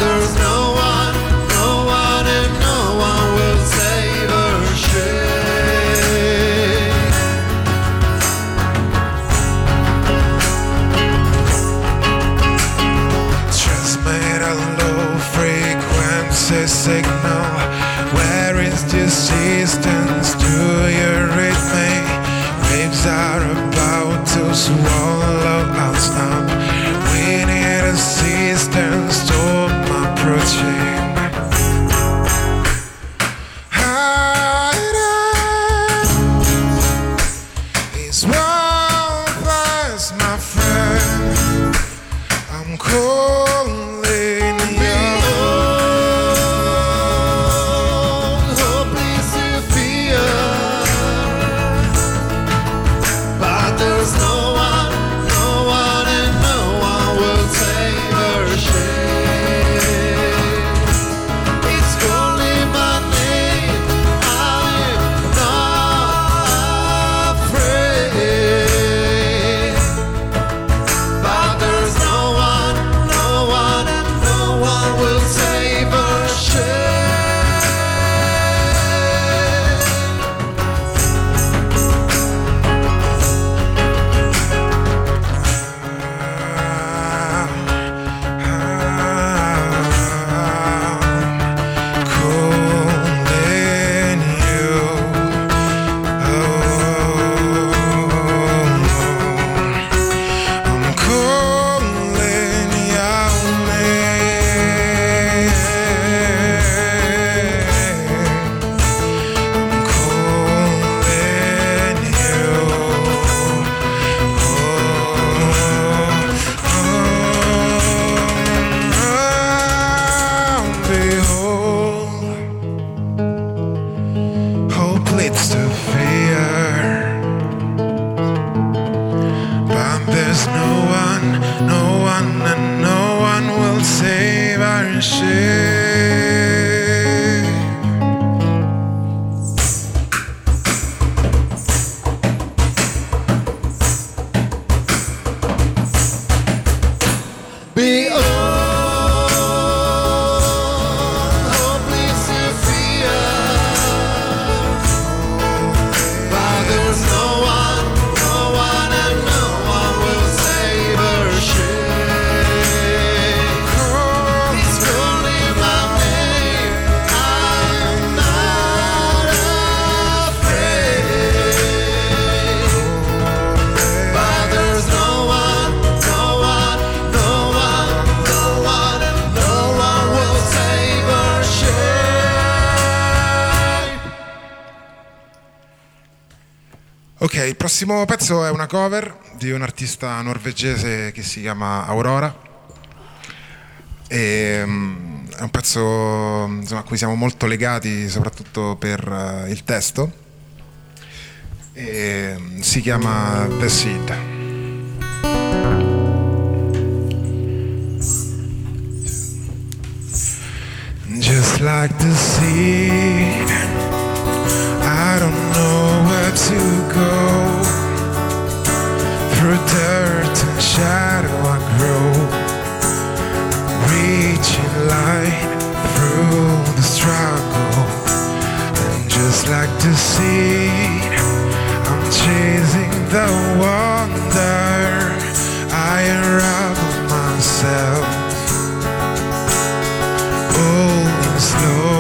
there's no prossimo pezzo è una cover di un artista norvegese che si chiama Aurora. E, mm, è un pezzo insomma, a cui siamo molto legati, soprattutto per uh, il testo. E, mm, si chiama The Seed. Just like the seed, I don't know where to go. through dirt and shadow I grow, reaching light through the struggle. And just like the seed, I'm chasing the wonder. I unravel myself, holding slow.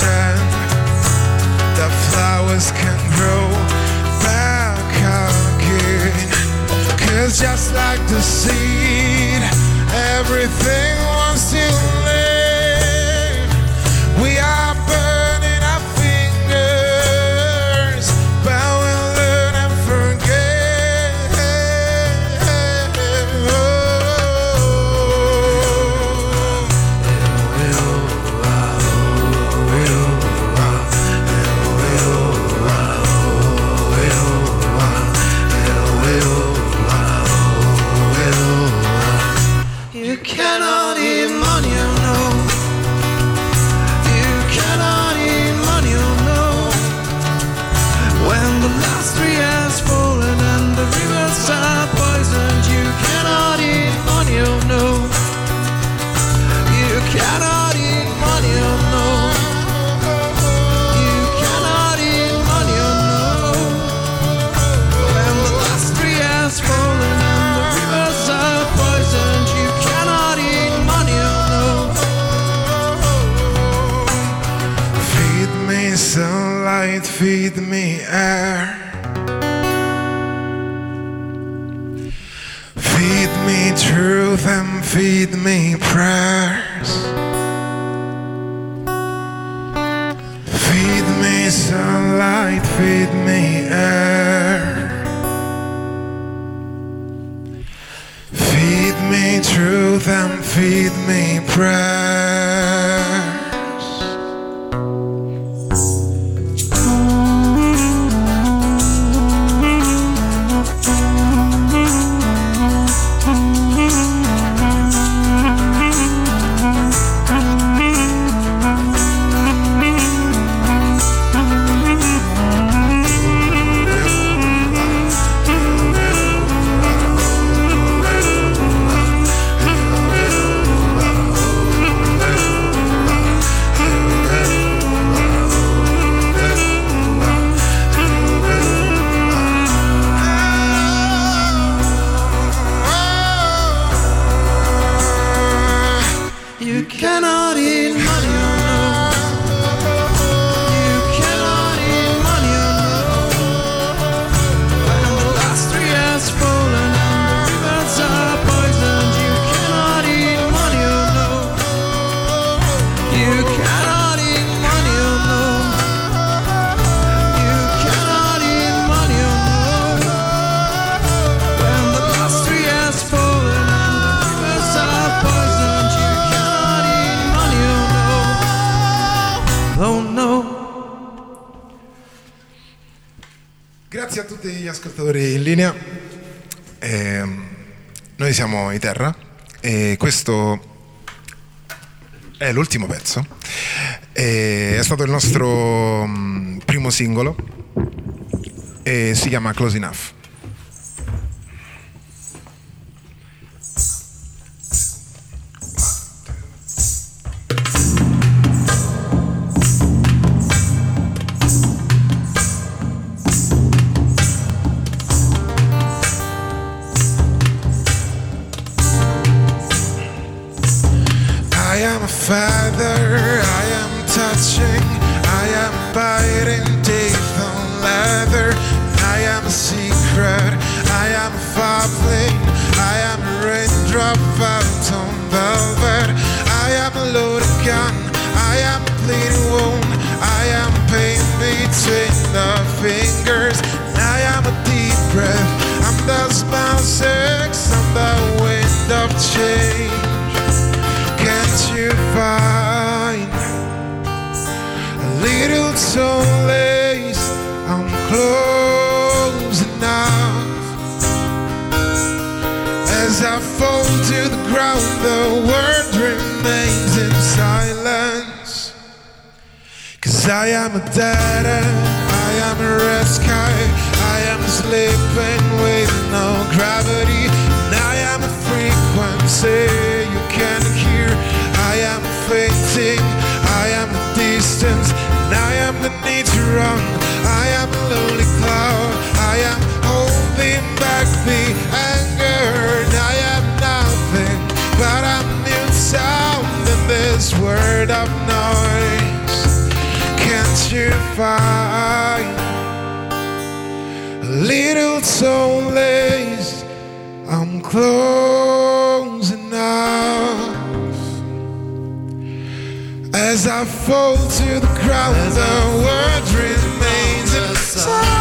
understand that flowers can grow back again. Cause just like the seed, everything air. Feed me truth and feed me prayers. Feed me sunlight, feed me air. Feed me truth and feed me prayers. singolo e si chiama Close Enough. Red sky, I am sleeping with no gravity, and I am a frequency you can hear. I am fainting, I am a distance, and I am the need to run. I am a lonely cloud, I am holding back the anger, and I am nothing but a new sound in this world of noise. Can't you find little solace? I'm closing out. As I fall to the ground, the world remains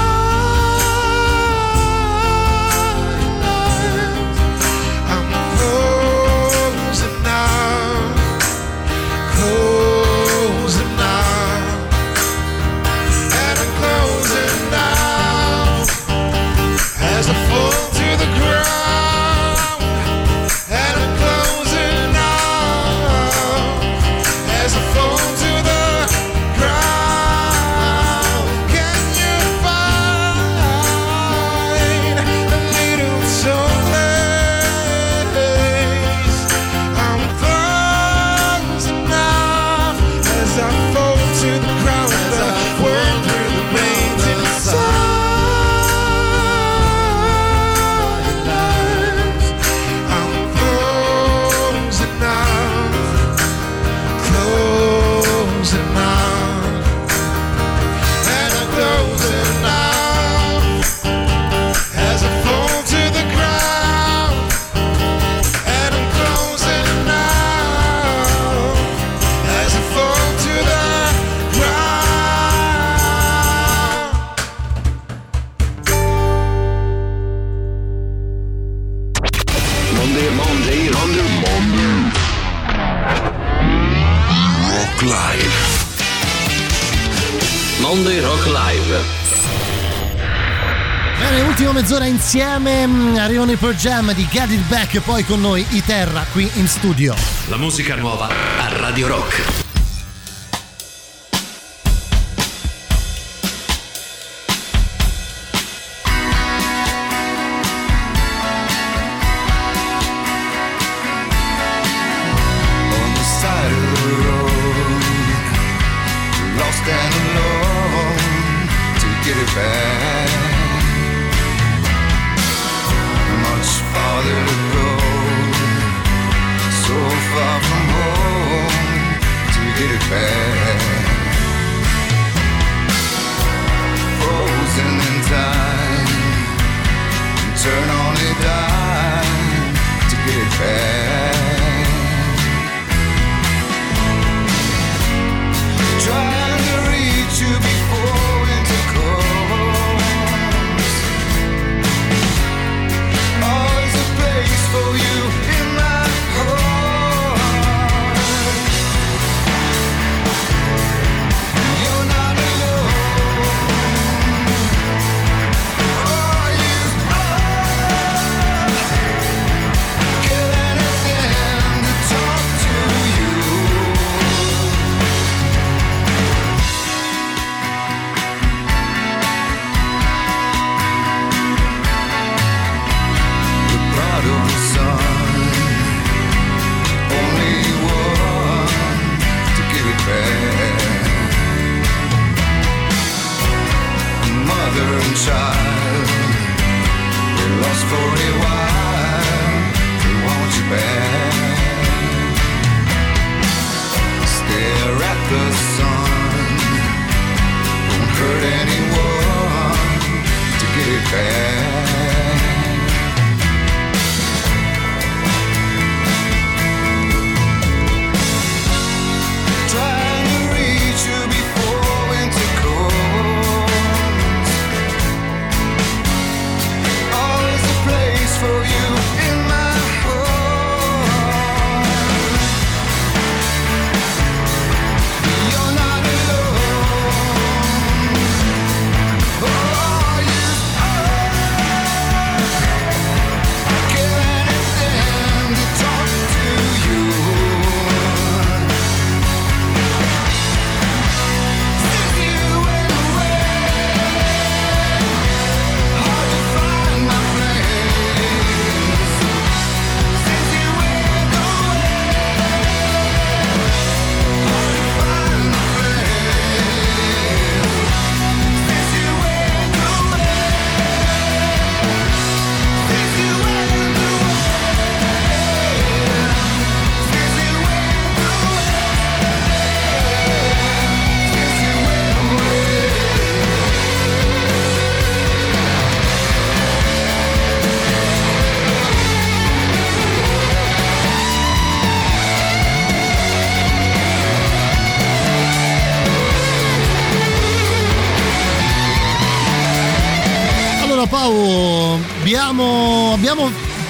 mezz'ora insieme, mm, arrivano i Pearl Jam di Get It Back e poi con noi i Terra qui in studio. La musica nuova a Radio Rock.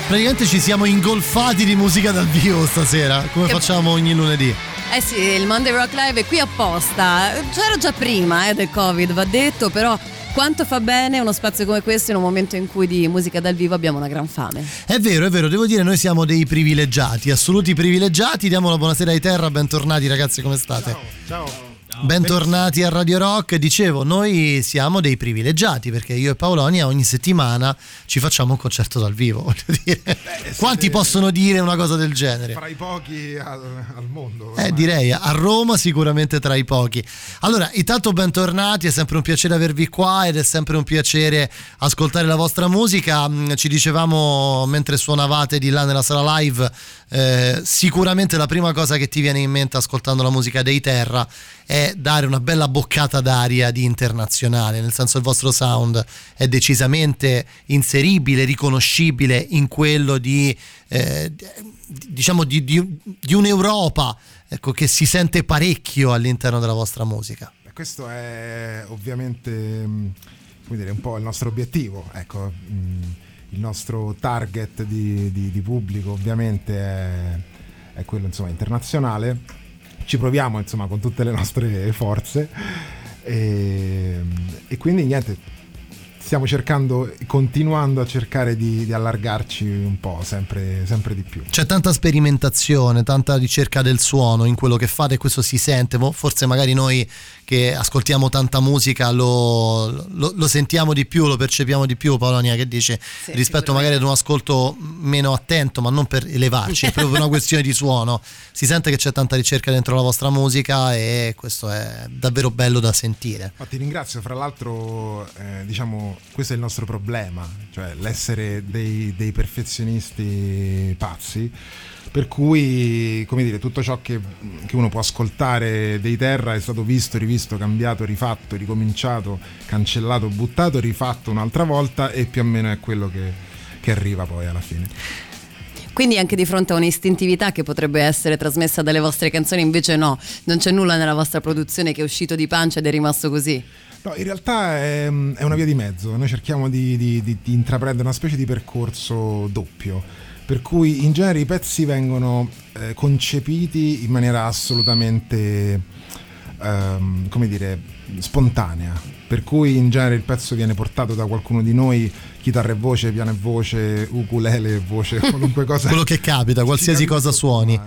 Praticamente ci siamo ingolfati di musica dal vivo stasera, come Che- facciamo ogni lunedì. Eh sì, il Monday Rock Live è qui apposta. C'era già prima eh, del Covid, va detto, però quanto fa bene uno spazio come questo in un momento in cui di musica dal vivo abbiamo una gran fame. È vero, è vero, devo dire, noi siamo dei privilegiati, assoluti privilegiati. Diamo la buonasera ai Terra, bentornati ragazzi, come state? Ciao. Bentornati a Radio Rock. Dicevo, noi siamo dei privilegiati perché io e Paolonia ogni settimana ci facciamo un concerto dal vivo. Voglio dire. Quanti possono dire una cosa del genere? Fra i pochi al, al mondo. Eh, direi a Roma sicuramente tra i pochi. Allora, intanto bentornati, è sempre un piacere avervi qua ed è sempre un piacere ascoltare la vostra musica. Mm, Ci dicevamo mentre suonavate di là nella sala live, eh, sicuramente la prima cosa che ti viene in mente ascoltando la musica dei Terra è dare una bella boccata d'aria di internazionale, nel senso il vostro sound è decisamente inseribile, riconoscibile in quello di, eh, diciamo di, di- di un'Europa ecco, che si sente parecchio all'interno della vostra musica. Questo è ovviamente come dire, un po' il nostro obiettivo. Ecco, mh, il nostro target di, di- di pubblico ovviamente è, è quello insomma, internazionale. Ci proviamo insomma con tutte le nostre forze e, e quindi niente, stiamo cercando, continuando a cercare di, di allargarci un po', sempre, sempre di più. C'è tanta sperimentazione, tanta ricerca del suono in quello che fate questo si sente, mo- forse magari noi che ascoltiamo tanta musica lo, lo- lo sentiamo di più, lo percepiamo di più, Polonia che dice, rispetto magari ad un ascolto meno attento, ma non per elevarci, è proprio per una questione di suono, si sente che c'è tanta ricerca dentro la vostra musica e questo è davvero bello da sentire. Ma ti ringrazio, fra l'altro, eh, diciamo, questo è il nostro problema, cioè l'essere dei, dei perfezionisti pazzi. Per cui, come dire, tutto ciò che, che uno può ascoltare dei Terra è stato visto, rivisto, cambiato, rifatto, ricominciato, cancellato, buttato, rifatto un'altra volta e più o meno è quello che, che arriva poi alla fine. Quindi anche di fronte a un'istintività che potrebbe essere trasmessa dalle vostre canzoni, invece no, non c'è nulla nella vostra produzione che è uscito di pancia ed è rimasto così. No, in realtà è, è una via di mezzo, noi cerchiamo di, di- di- di intraprendere una specie di percorso doppio, per cui in genere i pezzi vengono eh, concepiti in maniera assolutamente, ehm, come dire, spontanea, per cui in genere il pezzo viene portato da qualcuno di noi, chitarra e voce, piano e voce, ukulele e voce, qualunque cosa. Quello che capita, qualsiasi cosa suoni.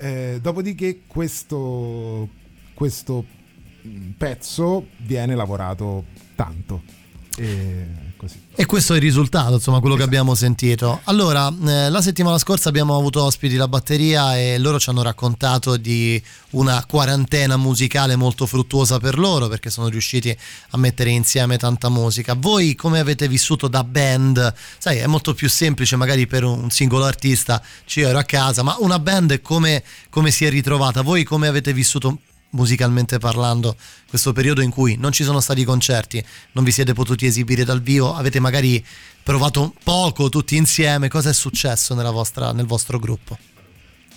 Eh, dopodiché questo, questo pezzo viene lavorato tanto. E così. E questo è il risultato, insomma, quello che abbiamo sentito. Allora, eh, la settimana scorsa abbiamo avuto ospiti la batteria e loro ci hanno raccontato di una quarantena musicale molto fruttuosa per loro perché sono riusciti a mettere insieme tanta musica. Voi come avete vissuto da band? Sai, è molto più semplice magari per un singolo artista, ci ero a casa, ma una band come, come si è ritrovata? Voi come avete vissuto musicalmente parlando questo periodo in cui non ci sono stati concerti, non vi siete potuti esibire dal vivo, avete magari provato poco tutti insieme, cosa è successo vostra- nel vostro gruppo?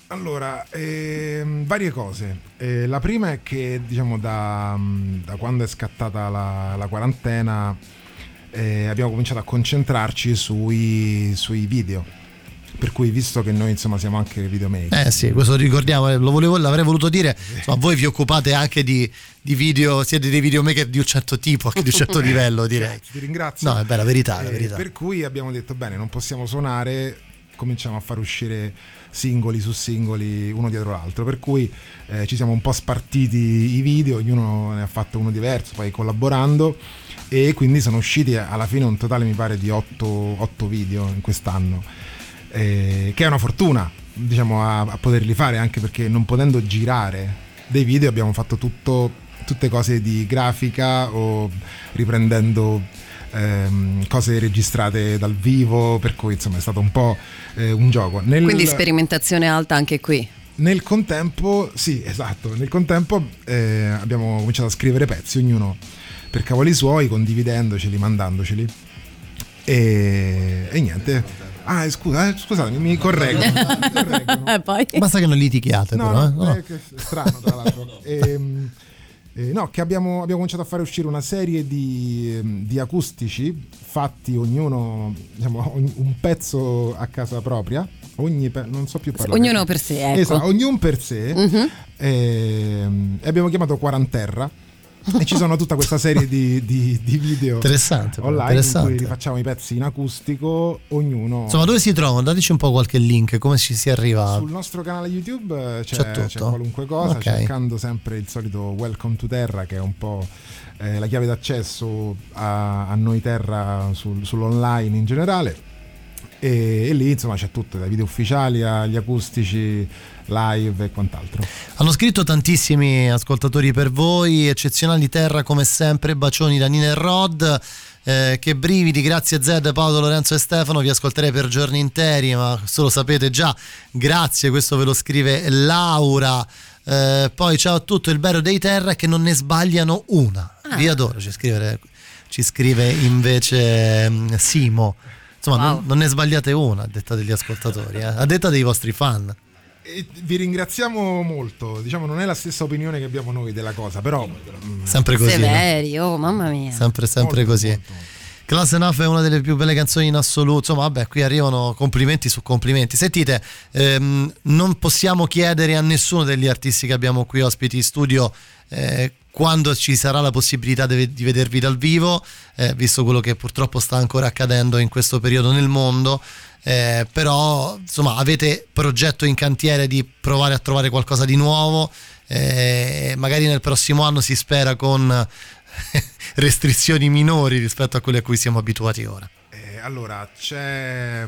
Allora, ehm, varie cose. Eh, la prima è che, diciamo, da, da quando è scattata la, la quarantena eh, abbiamo cominciato a concentrarci sui, sui video. Per cui, visto che noi insomma siamo anche videomaker, Eh sì, questo ricordiamo, lo volevo, l'avrei voluto dire, insomma, voi vi occupate anche di, di video, siete dei videomaker di un certo tipo, anche di un certo livello direi. ti ringrazio. No, è beh, la verità, la Eh, verità. Per cui abbiamo detto bene, non possiamo suonare, cominciamo a far uscire singoli su singoli uno dietro l'altro. Per cui eh, ci siamo un po' spartiti i video, ognuno ne ha fatto uno diverso, poi collaborando. E quindi sono usciti alla fine un totale, mi pare, di 8, video in quest'anno. Eh, che è una fortuna, diciamo, a, a poterli fare, anche perché non potendo girare dei video abbiamo fatto tutto, tutte cose di grafica o riprendendo ehm, cose registrate dal vivo, per cui insomma è stato un po' eh, un gioco. Nel, Quindi sperimentazione alta anche qui. nel contempo, sì, esatto, nel contempo eh, abbiamo cominciato a scrivere pezzi, ognuno per cavoli suoi, condividendoceli, mandandoceli. E, e niente. Ah, scusa, eh, scusatemi, mi. Eh, poi? Basta che non litighiate No, però. no, eh. No. è che è strano tra l'altro. Ehm, Eh, no, che abbiamo, abbiamo cominciato a fare uscire una serie di, ehm, di acustici fatti ognuno, diciamo, un pezzo a casa propria. Ogni pe- non so più parlare. Ognuno per sé, ecco. Esatto, ognuno per sé. Mhm. Ehm, E abbiamo chiamato Quaranterra. E ci sono tutta questa serie di, di- di video Interessante, online in interessante. cui rifacciamo i pezzi in acustico, ognuno Insomma, dove si trovano? Dateci un po' qualche link, come ci si arriva. sul nostro canale YouTube eh, c'è, C'è tutto? c'è qualunque cosa, Ok. cercando sempre il solito Welcome to Terra, che è un po' eh, la chiave d'accesso a, a noi Terra sul- sull'online in generale. E, e lì insomma c'è tutto, dai video ufficiali agli acustici, live e quant'altro. Hanno scritto tantissimi ascoltatori per voi, eccezionali terra come sempre, bacioni da Nina e Rod. eh, che brividi, grazie Zed, Paolo, Lorenzo e Stefano, vi ascolterei per giorni interi, ma questo lo sapete già. Grazie, questo ve lo scrive Laura. Eh, poi ciao a tutto, il bello dei terra è che non ne sbagliano una. Vi adoro, ci scrive, ci scrive invece mm, Simo. Insomma, non, non ne sbagliate una, a detta degli ascoltatori, eh, a detta dei vostri fan. E vi ringraziamo molto, diciamo non è la stessa opinione che abbiamo noi della cosa, però mm, Sempre così. no? Severi, oh mamma mia. Sempre, sempre così. Class Enough è una delle più belle canzoni in assoluto. Insomma, vabbè, qui arrivano complimenti su complimenti. Sentite, ehm, non possiamo chiedere a nessuno degli artisti che abbiamo qui ospiti in studio eh, quando ci sarà la possibilità di, di vedervi dal vivo, eh, visto quello che purtroppo sta ancora accadendo in questo periodo nel mondo. Eh, però insomma avete progetto in cantiere di provare a trovare qualcosa di nuovo eh, magari nel prossimo anno si spera con restrizioni minori rispetto a quelle a cui siamo abituati ora Eh, allora, c'è,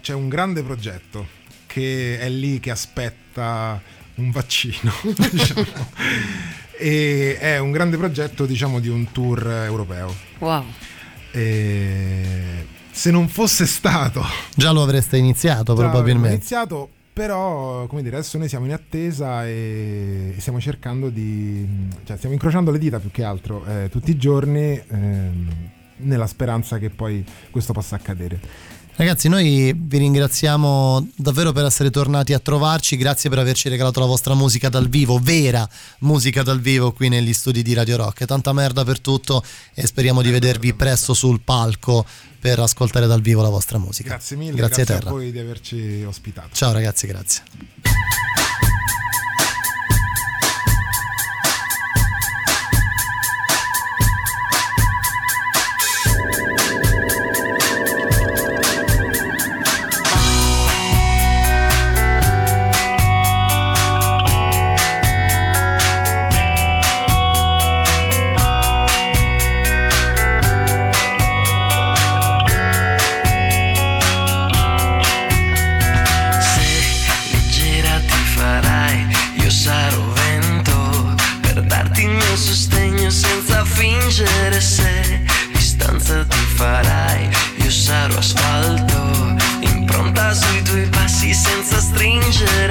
c'è un grande progetto che è lì che aspetta un vaccino, diciamo. E è un grande progetto, diciamo, di un tour europeo. Wow. E se non fosse stato già lo avreste iniziato Già probabilmente iniziato, però come dire, adesso noi siamo in attesa e, e stiamo cercando di... cioè stiamo incrociando le dita più che altro eh, tutti i giorni ehm, nella speranza che poi questo possa accadere. Ragazzi, noi vi ringraziamo davvero per essere tornati a trovarci, grazie per averci regalato la vostra musica dal vivo, vera musica dal vivo qui negli studi di Radio Rock. Tanta merda per tutto e speriamo di vedervi presto sul palco per ascoltare dal vivo la vostra musica. Grazie mille, Grazie, grazie, a a voi di averci ospitato. Ciao ragazzi, grazie. Farai, io sarò asfalto, impronta sui tuoi passi senza stringere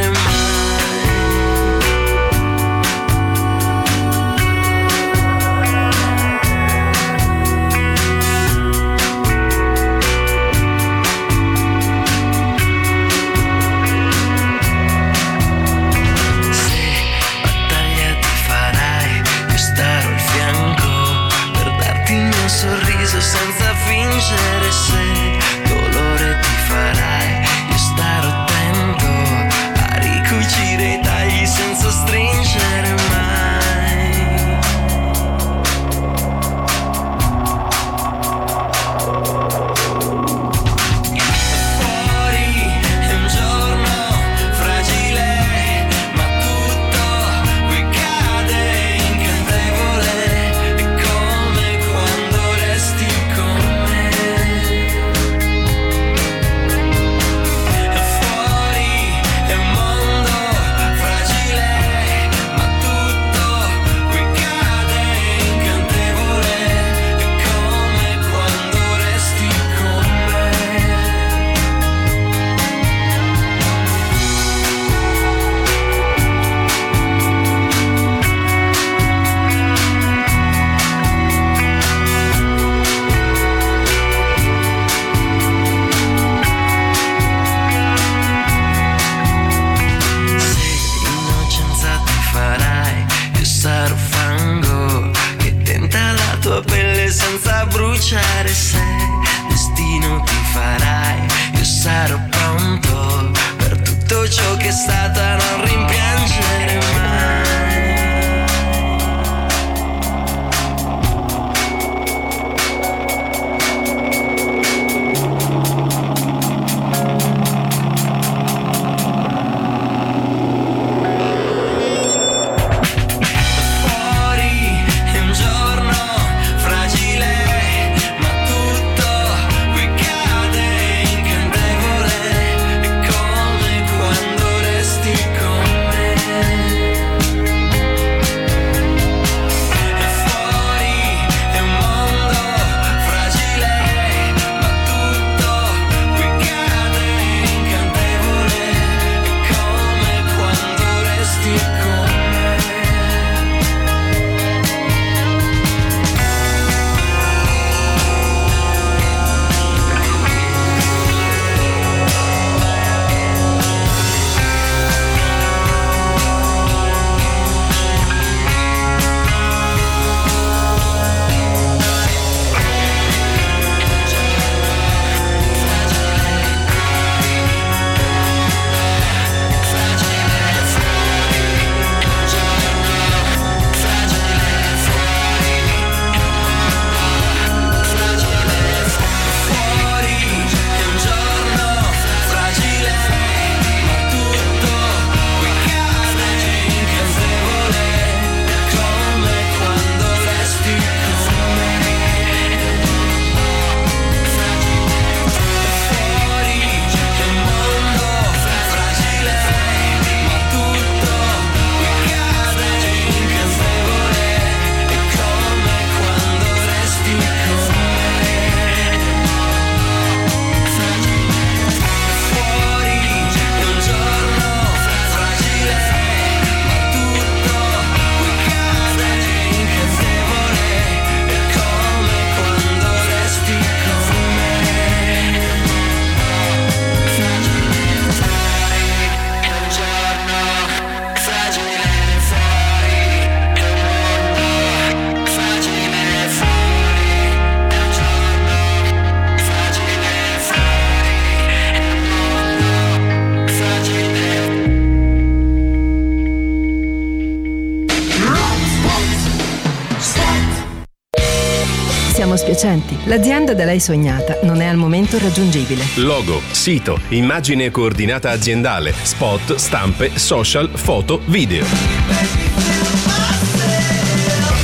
L'azienda da lei sognata non è al momento raggiungibile. Logo, sito, immagine e coordinata aziendale, spot, stampe, social, foto, video.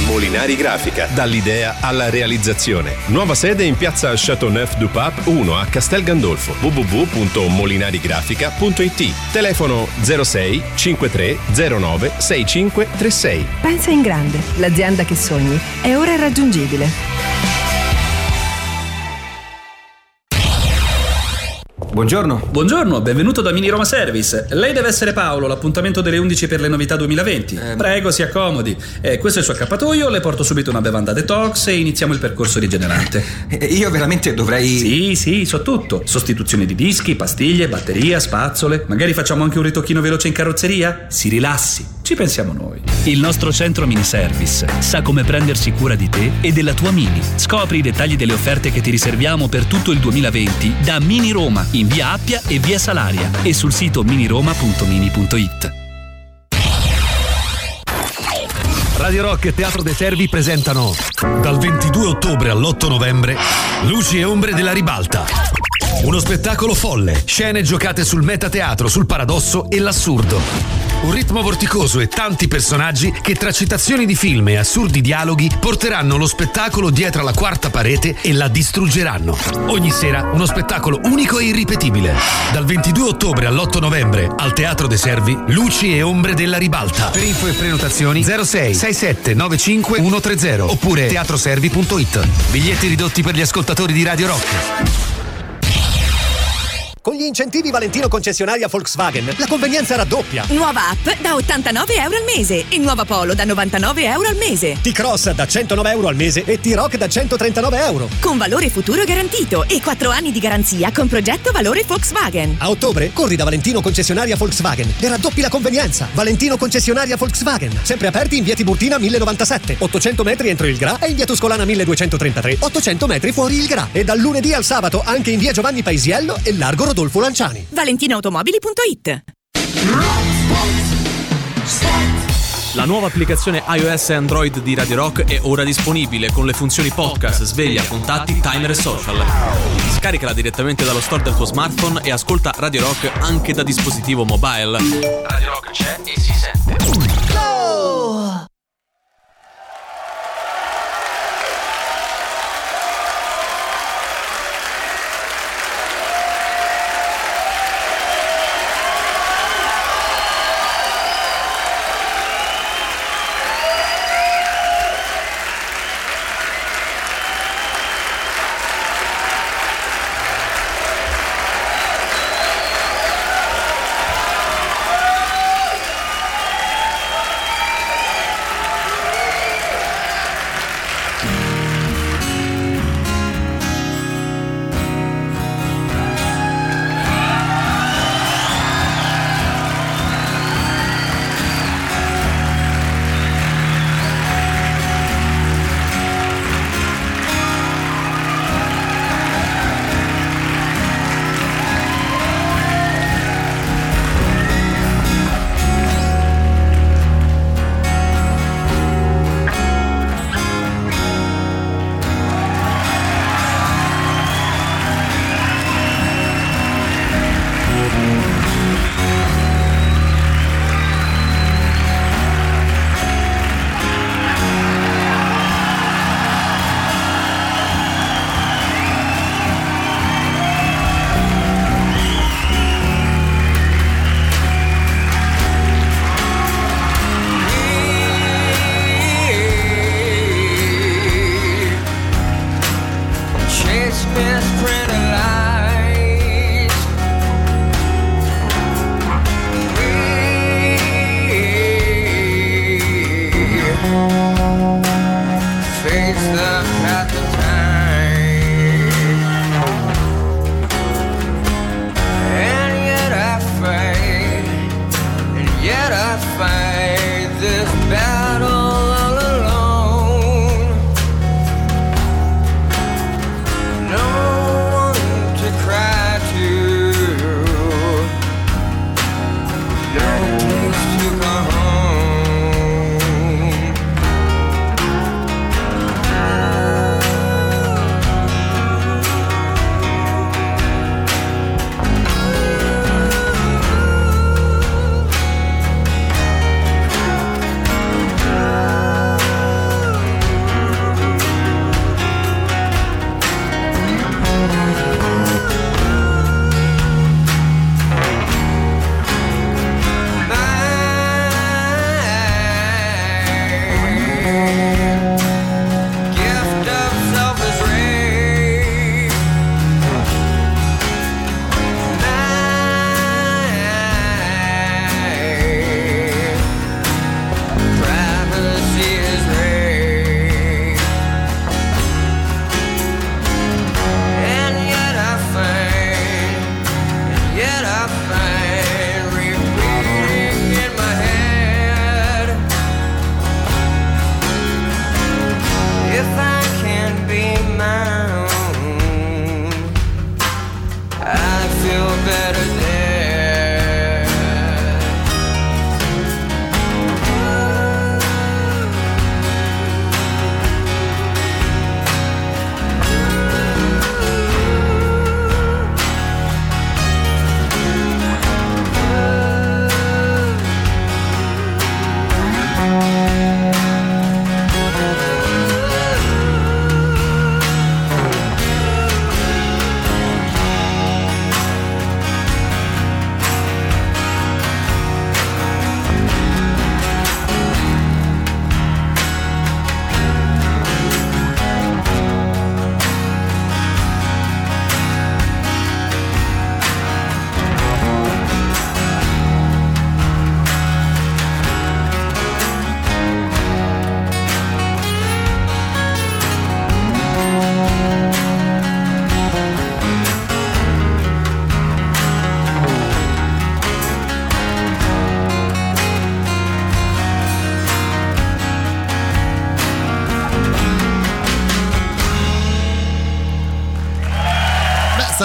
Molinari Grafica, dall'idea alla realizzazione. Nuova sede in piazza Chateauneuf du Pape 1 a Castel Gandolfo. www.molinarigrafica.it. Telefono 06 53 09 6536. Pensa in grande. L'azienda che sogni è ora raggiungibile. Buongiorno. Buongiorno, benvenuto da Mini Roma Service. Lei deve essere Paolo, l'appuntamento delle 11 per le novità 2020. Prego, si accomodi. Eh, questo è il suo accappatoio, le porto subito una bevanda detox e iniziamo il percorso rigenerante. Io veramente dovrei. Sì, sì, so tutto. Sostituzione di dischi, pastiglie, batteria, spazzole. Magari facciamo anche un ritocchino veloce in carrozzeria? Si rilassi, ci pensiamo noi. Il nostro centro mini service sa come prendersi cura di te e della tua mini. Scopri i dettagli delle offerte che ti riserviamo per tutto il 2020 da Mini Roma in via Appia e via Salaria e sul sito miniroma.mini.it. Radio Rock e Teatro dei Servi presentano dal 22 ottobre all'8 novembre Luci e ombre della ribalta. Uno spettacolo folle, scene giocate sul metateatro, sul paradosso e l'assurdo. Un ritmo vorticoso e tanti personaggi che tra citazioni di film e assurdi dialoghi porteranno lo spettacolo dietro alla quarta parete e la distruggeranno. Ogni sera uno spettacolo unico e irripetibile. Dal 22 ottobre all'8 novembre al Teatro dei Servi, Luci e ombre della ribalta. Per info e prenotazioni 06 67 95 130 oppure teatroservi.it. Biglietti ridotti per gli ascoltatori di Radio Rock. Con gli incentivi Valentino concessionaria Volkswagen, la convenienza raddoppia. Nuova app da 89 euro al mese e nuova Polo da 99 euro al mese. T-Cross da 109 euro al mese e T-Rock da 139 euro. Con valore futuro garantito e 4 anni di garanzia con progetto valore Volkswagen. A ottobre corri da Valentino concessionaria Volkswagen e raddoppi la convenienza. Valentino concessionaria Volkswagen. Sempre aperti in via Tiburtina 1097, 800 metri entro il Gra e in via Tuscolana 1233, 800 metri fuori il Gra. E dal lunedì al sabato anche in via Giovanni Paisiello e largo Rodolfo Lanciani. ValentinoAutomobili.it La nuova applicazione iOS e Android di Radio Rock è ora disponibile con le funzioni podcast, sveglia, contatti, timer e social. Scaricala direttamente dallo store del tuo smartphone e ascolta Radio Rock anche da dispositivo mobile. Radio Rock c'è e si sente. Chase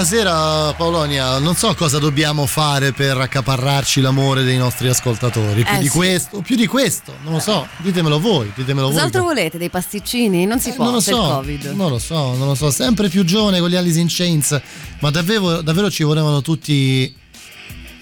stasera Paolonia non so cosa dobbiamo fare per accaparrarci l'amore dei nostri ascoltatori. Più Eh, di sì. questo, più di questo, non lo so. Ditemelo voi, ditemelo voi. Cos'altro volete? Dei pasticcini? Non si può, Eh, non lo so, Covid. non lo so, non lo so. Sempre più giovane con gli Alice in Chains, ma davvero, davvero ci volevano tutti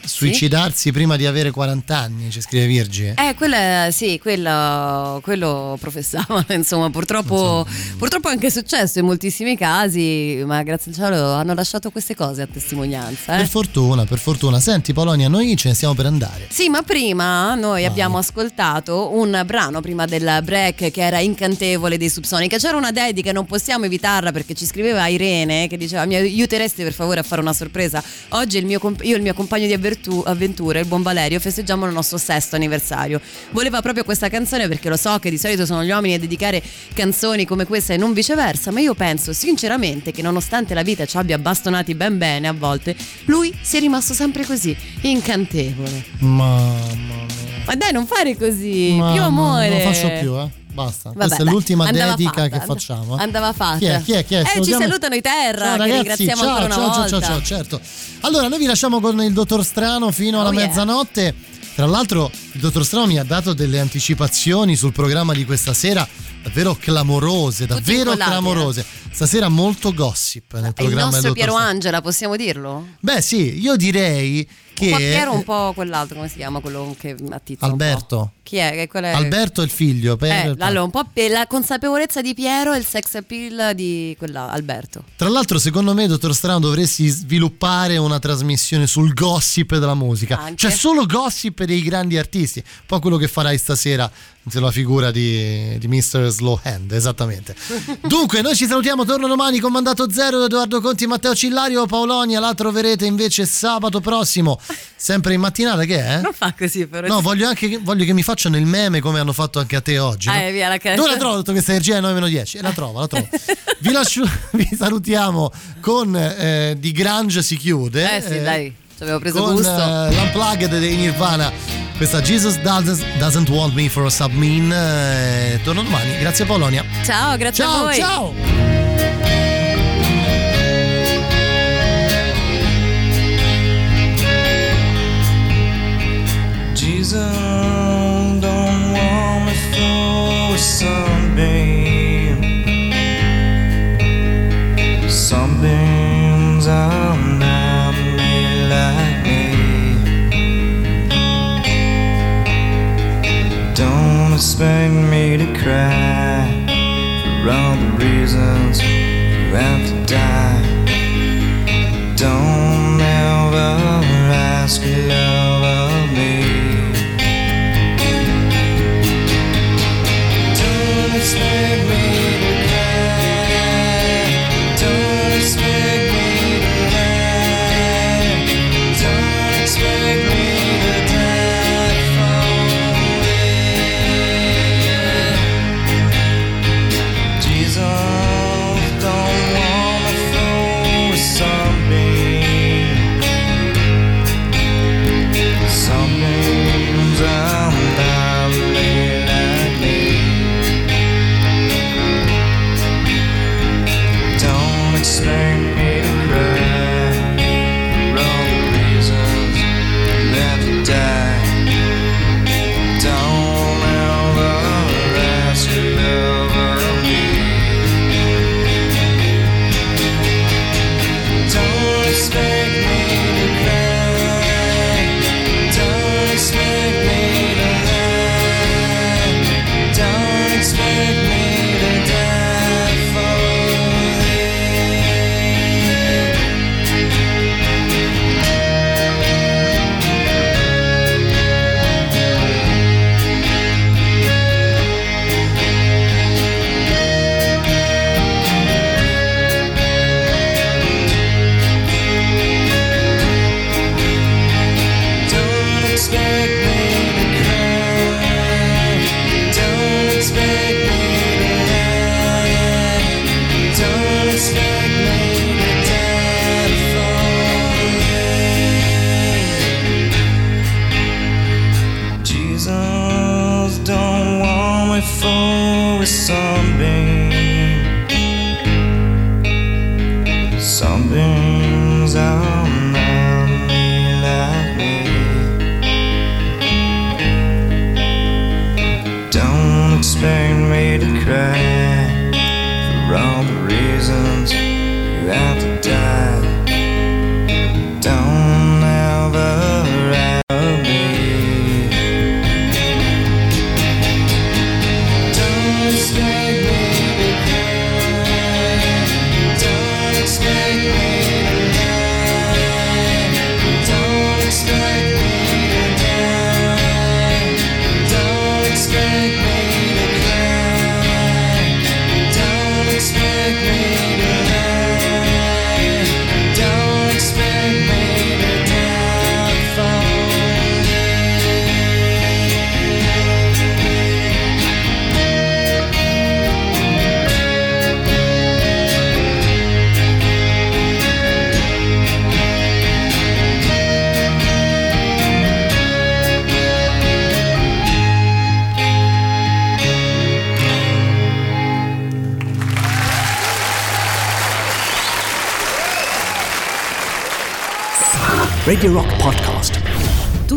suicidarsi prima di avere 40 anni, ci scrive Virgi. Eh, quella, sì, quello, quello professavano, insomma, purtroppo, purtroppo è anche successo in moltissimi casi, ma grazie al cielo hanno lasciato queste cose a testimonianza. eh. Per fortuna, per fortuna. Senti Polonia, noi ce ne stiamo per andare. Sì, ma prima noi abbiamo ascoltato un brano prima del break che era incantevole dei Subsonica. C'era una dedica, non possiamo evitarla perché ci scriveva Irene che diceva mi aiuteresti per favore a fare una sorpresa. Oggi il mio io e il mio compagno di avvertu- avventure, il buon Valerio, festeggiamo il nostro sesto anniversario. Voleva proprio questa canzone perché lo so che di solito sono gli uomini a dedicare canzoni come questa e non viceversa, ma io penso sinceramente che nonostante la vita ci abbia bastonati ben bene a volte, lui sia rimasto sempre così, incantevole. Mamma mia. Ma dai, non fare così. Ma- più amore. Non lo faccio più, eh. Basta. Vabbè, Questa è dai, l'ultima dedica fatta, che facciamo. eh. Andava fatta. Chi è? Chi è? Chi è? Eh, ci salutano i terra, Ciao ragazzi, ciao, ciao, volta. ciao, ciao, certo. Allora, noi vi lasciamo con il dottor Strano fino alla Oh, yeah. mezzanotte. Tra l'altro, il dottor Strano mi ha dato delle anticipazioni sul programma di questa sera davvero clamorose, davvero incollati, clamorose. Stasera molto gossip nel il programma del nostro Piero Strano. Angela, possiamo dirlo? Beh, sì, io direi che Piero, un po' quell'altro, come si chiama? Quello che attizza. Alberto. Chi è? Che quello è- Alberto è il figlio, per- Eh, allora, un po' la consapevolezza di Piero e il sex appeal di quella Alberto. Tra l'altro, secondo me, dottor Strano, dovresti sviluppare una trasmissione sul gossip della musica. Anche. Cioè, solo gossip dei grandi artisti. Un po' quello che farai stasera sulla figura di, di Mr. Slowhand, esattamente. Dunque, noi ci salutiamo. Torno domani con Mandato Zero, Edoardo Conti, Matteo Cillario, Paolonia. La troverete invece sabato prossimo, sempre in mattinata. Che è? Non fa così, però. No, voglio anche che, voglio che mi facciano il meme come hanno fatto anche a te oggi. no? Ah, eh, via, la Dove la trovo tutta questa energia 9 meno 10? E la trovo, la trovo. vi, lascio, vi salutiamo con eh, Di Grange si chiude. Eh sì, dai, ci avevo preso con gusto. eh, l'unplugged dei Nirvana. Questa Jesus doesn't, doesn't want me for a submean. Eh, torno domani. Grazie Polonia. Ciao, grazie a Ciao, voi. ciao. Jesus don't want me for a sunbeam. Sunbeams are Expect me to cry for all the reasons you have to die. Don't ever ask your love of me. Don't expect